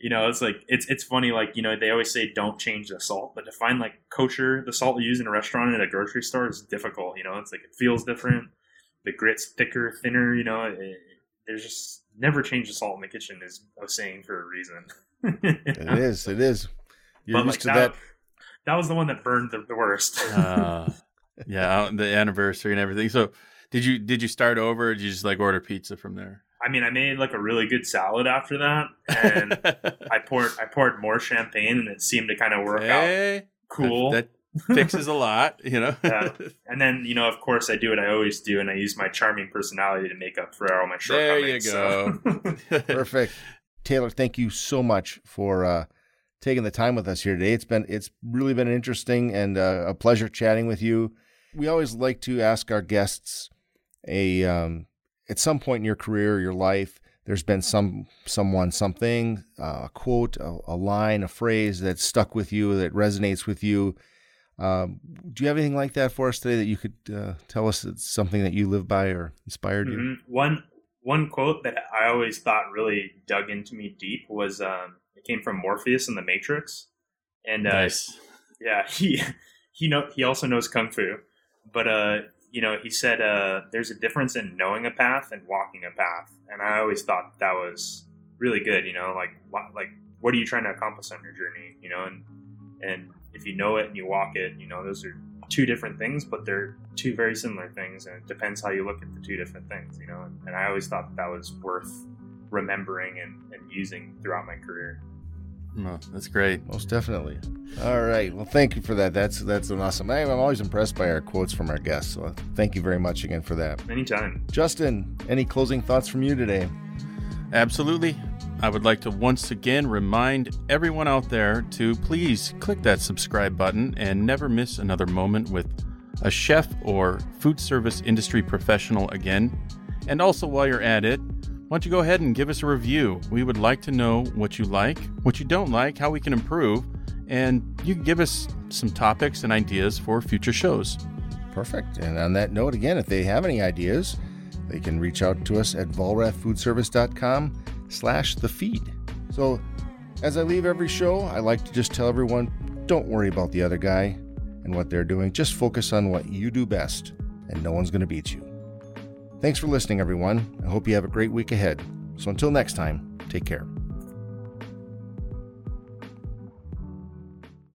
you know, it's like it's it's funny, like you know, they always say don't change the salt, but to find like kosher, the salt you use in a restaurant and at a grocery store is difficult. You know, it's like it feels different. The grit's thicker, thinner. You know, it, there's just never change the salt in the kitchen is a saying for a reason. It is. It is. You're But, used like, to that, that. that was the one that burned the, the worst. uh, yeah, the anniversary and everything. So, did you did you start over? or did you just like order pizza from there? I mean, I made like a really good salad after that, and I poured I poured more champagne, and it seemed to kind of work out Hey, cool. That, that fixes a lot, you know. Yeah. and then you know, of course, I do what I always do, and I use my charming personality to make up for all my shortcomings. There you go. so- Perfect. Taylor, thank you so much for uh, taking the time with us here today. It's been it's really been interesting and uh, a pleasure chatting with you. We always like to ask our guests a um, at some point in your career, your life, there's been some someone, something, uh, a quote, a, a line, a phrase that stuck with you, that resonates with you. Um, do you have anything like that for us today that you could uh, tell us it's something that you live by or inspired you? Mhm. One one quote that I always thought really dug into me deep was um, it came from Morpheus in the Matrix, and uh, nice. yeah, he he know he also knows kung fu, but uh, you know, he said uh, there's a difference in knowing a path and walking a path, and I always thought that was really good. You know, like wha- like what are you trying to accomplish on your journey? You know, and and if you know it and you walk it, you know, those are two different things, but they're two very similar things, and it depends how you look at the two different things. You know, and, and I always thought that was worth remembering and, and using throughout my career. Oh, that's great. Most definitely. All right. Well, thank you for that. That's that's an awesome. I, I'm always impressed by our quotes from our guests. So thank you very much again for that. Anytime. Justin, any closing thoughts from you today? Absolutely. I would like to once again remind everyone out there to please click that subscribe button and never miss another moment with a chef or food service industry professional again. And also, while you're at it, why don't you go ahead and give us a review? We would like to know what you like, what you don't like, how we can improve, and you can give us some topics and ideas for future shows. Perfect. And on that note, again, if they have any ideas, they can reach out to us at vollrathfoodservice.com slash the feed. So as I leave every show, I like to just tell everyone, don't worry about the other guy and what they're doing. Just focus on what you do best, and no one's going to beat you. Thanks for listening, everyone. I hope you have a great week ahead. So until next time, take care.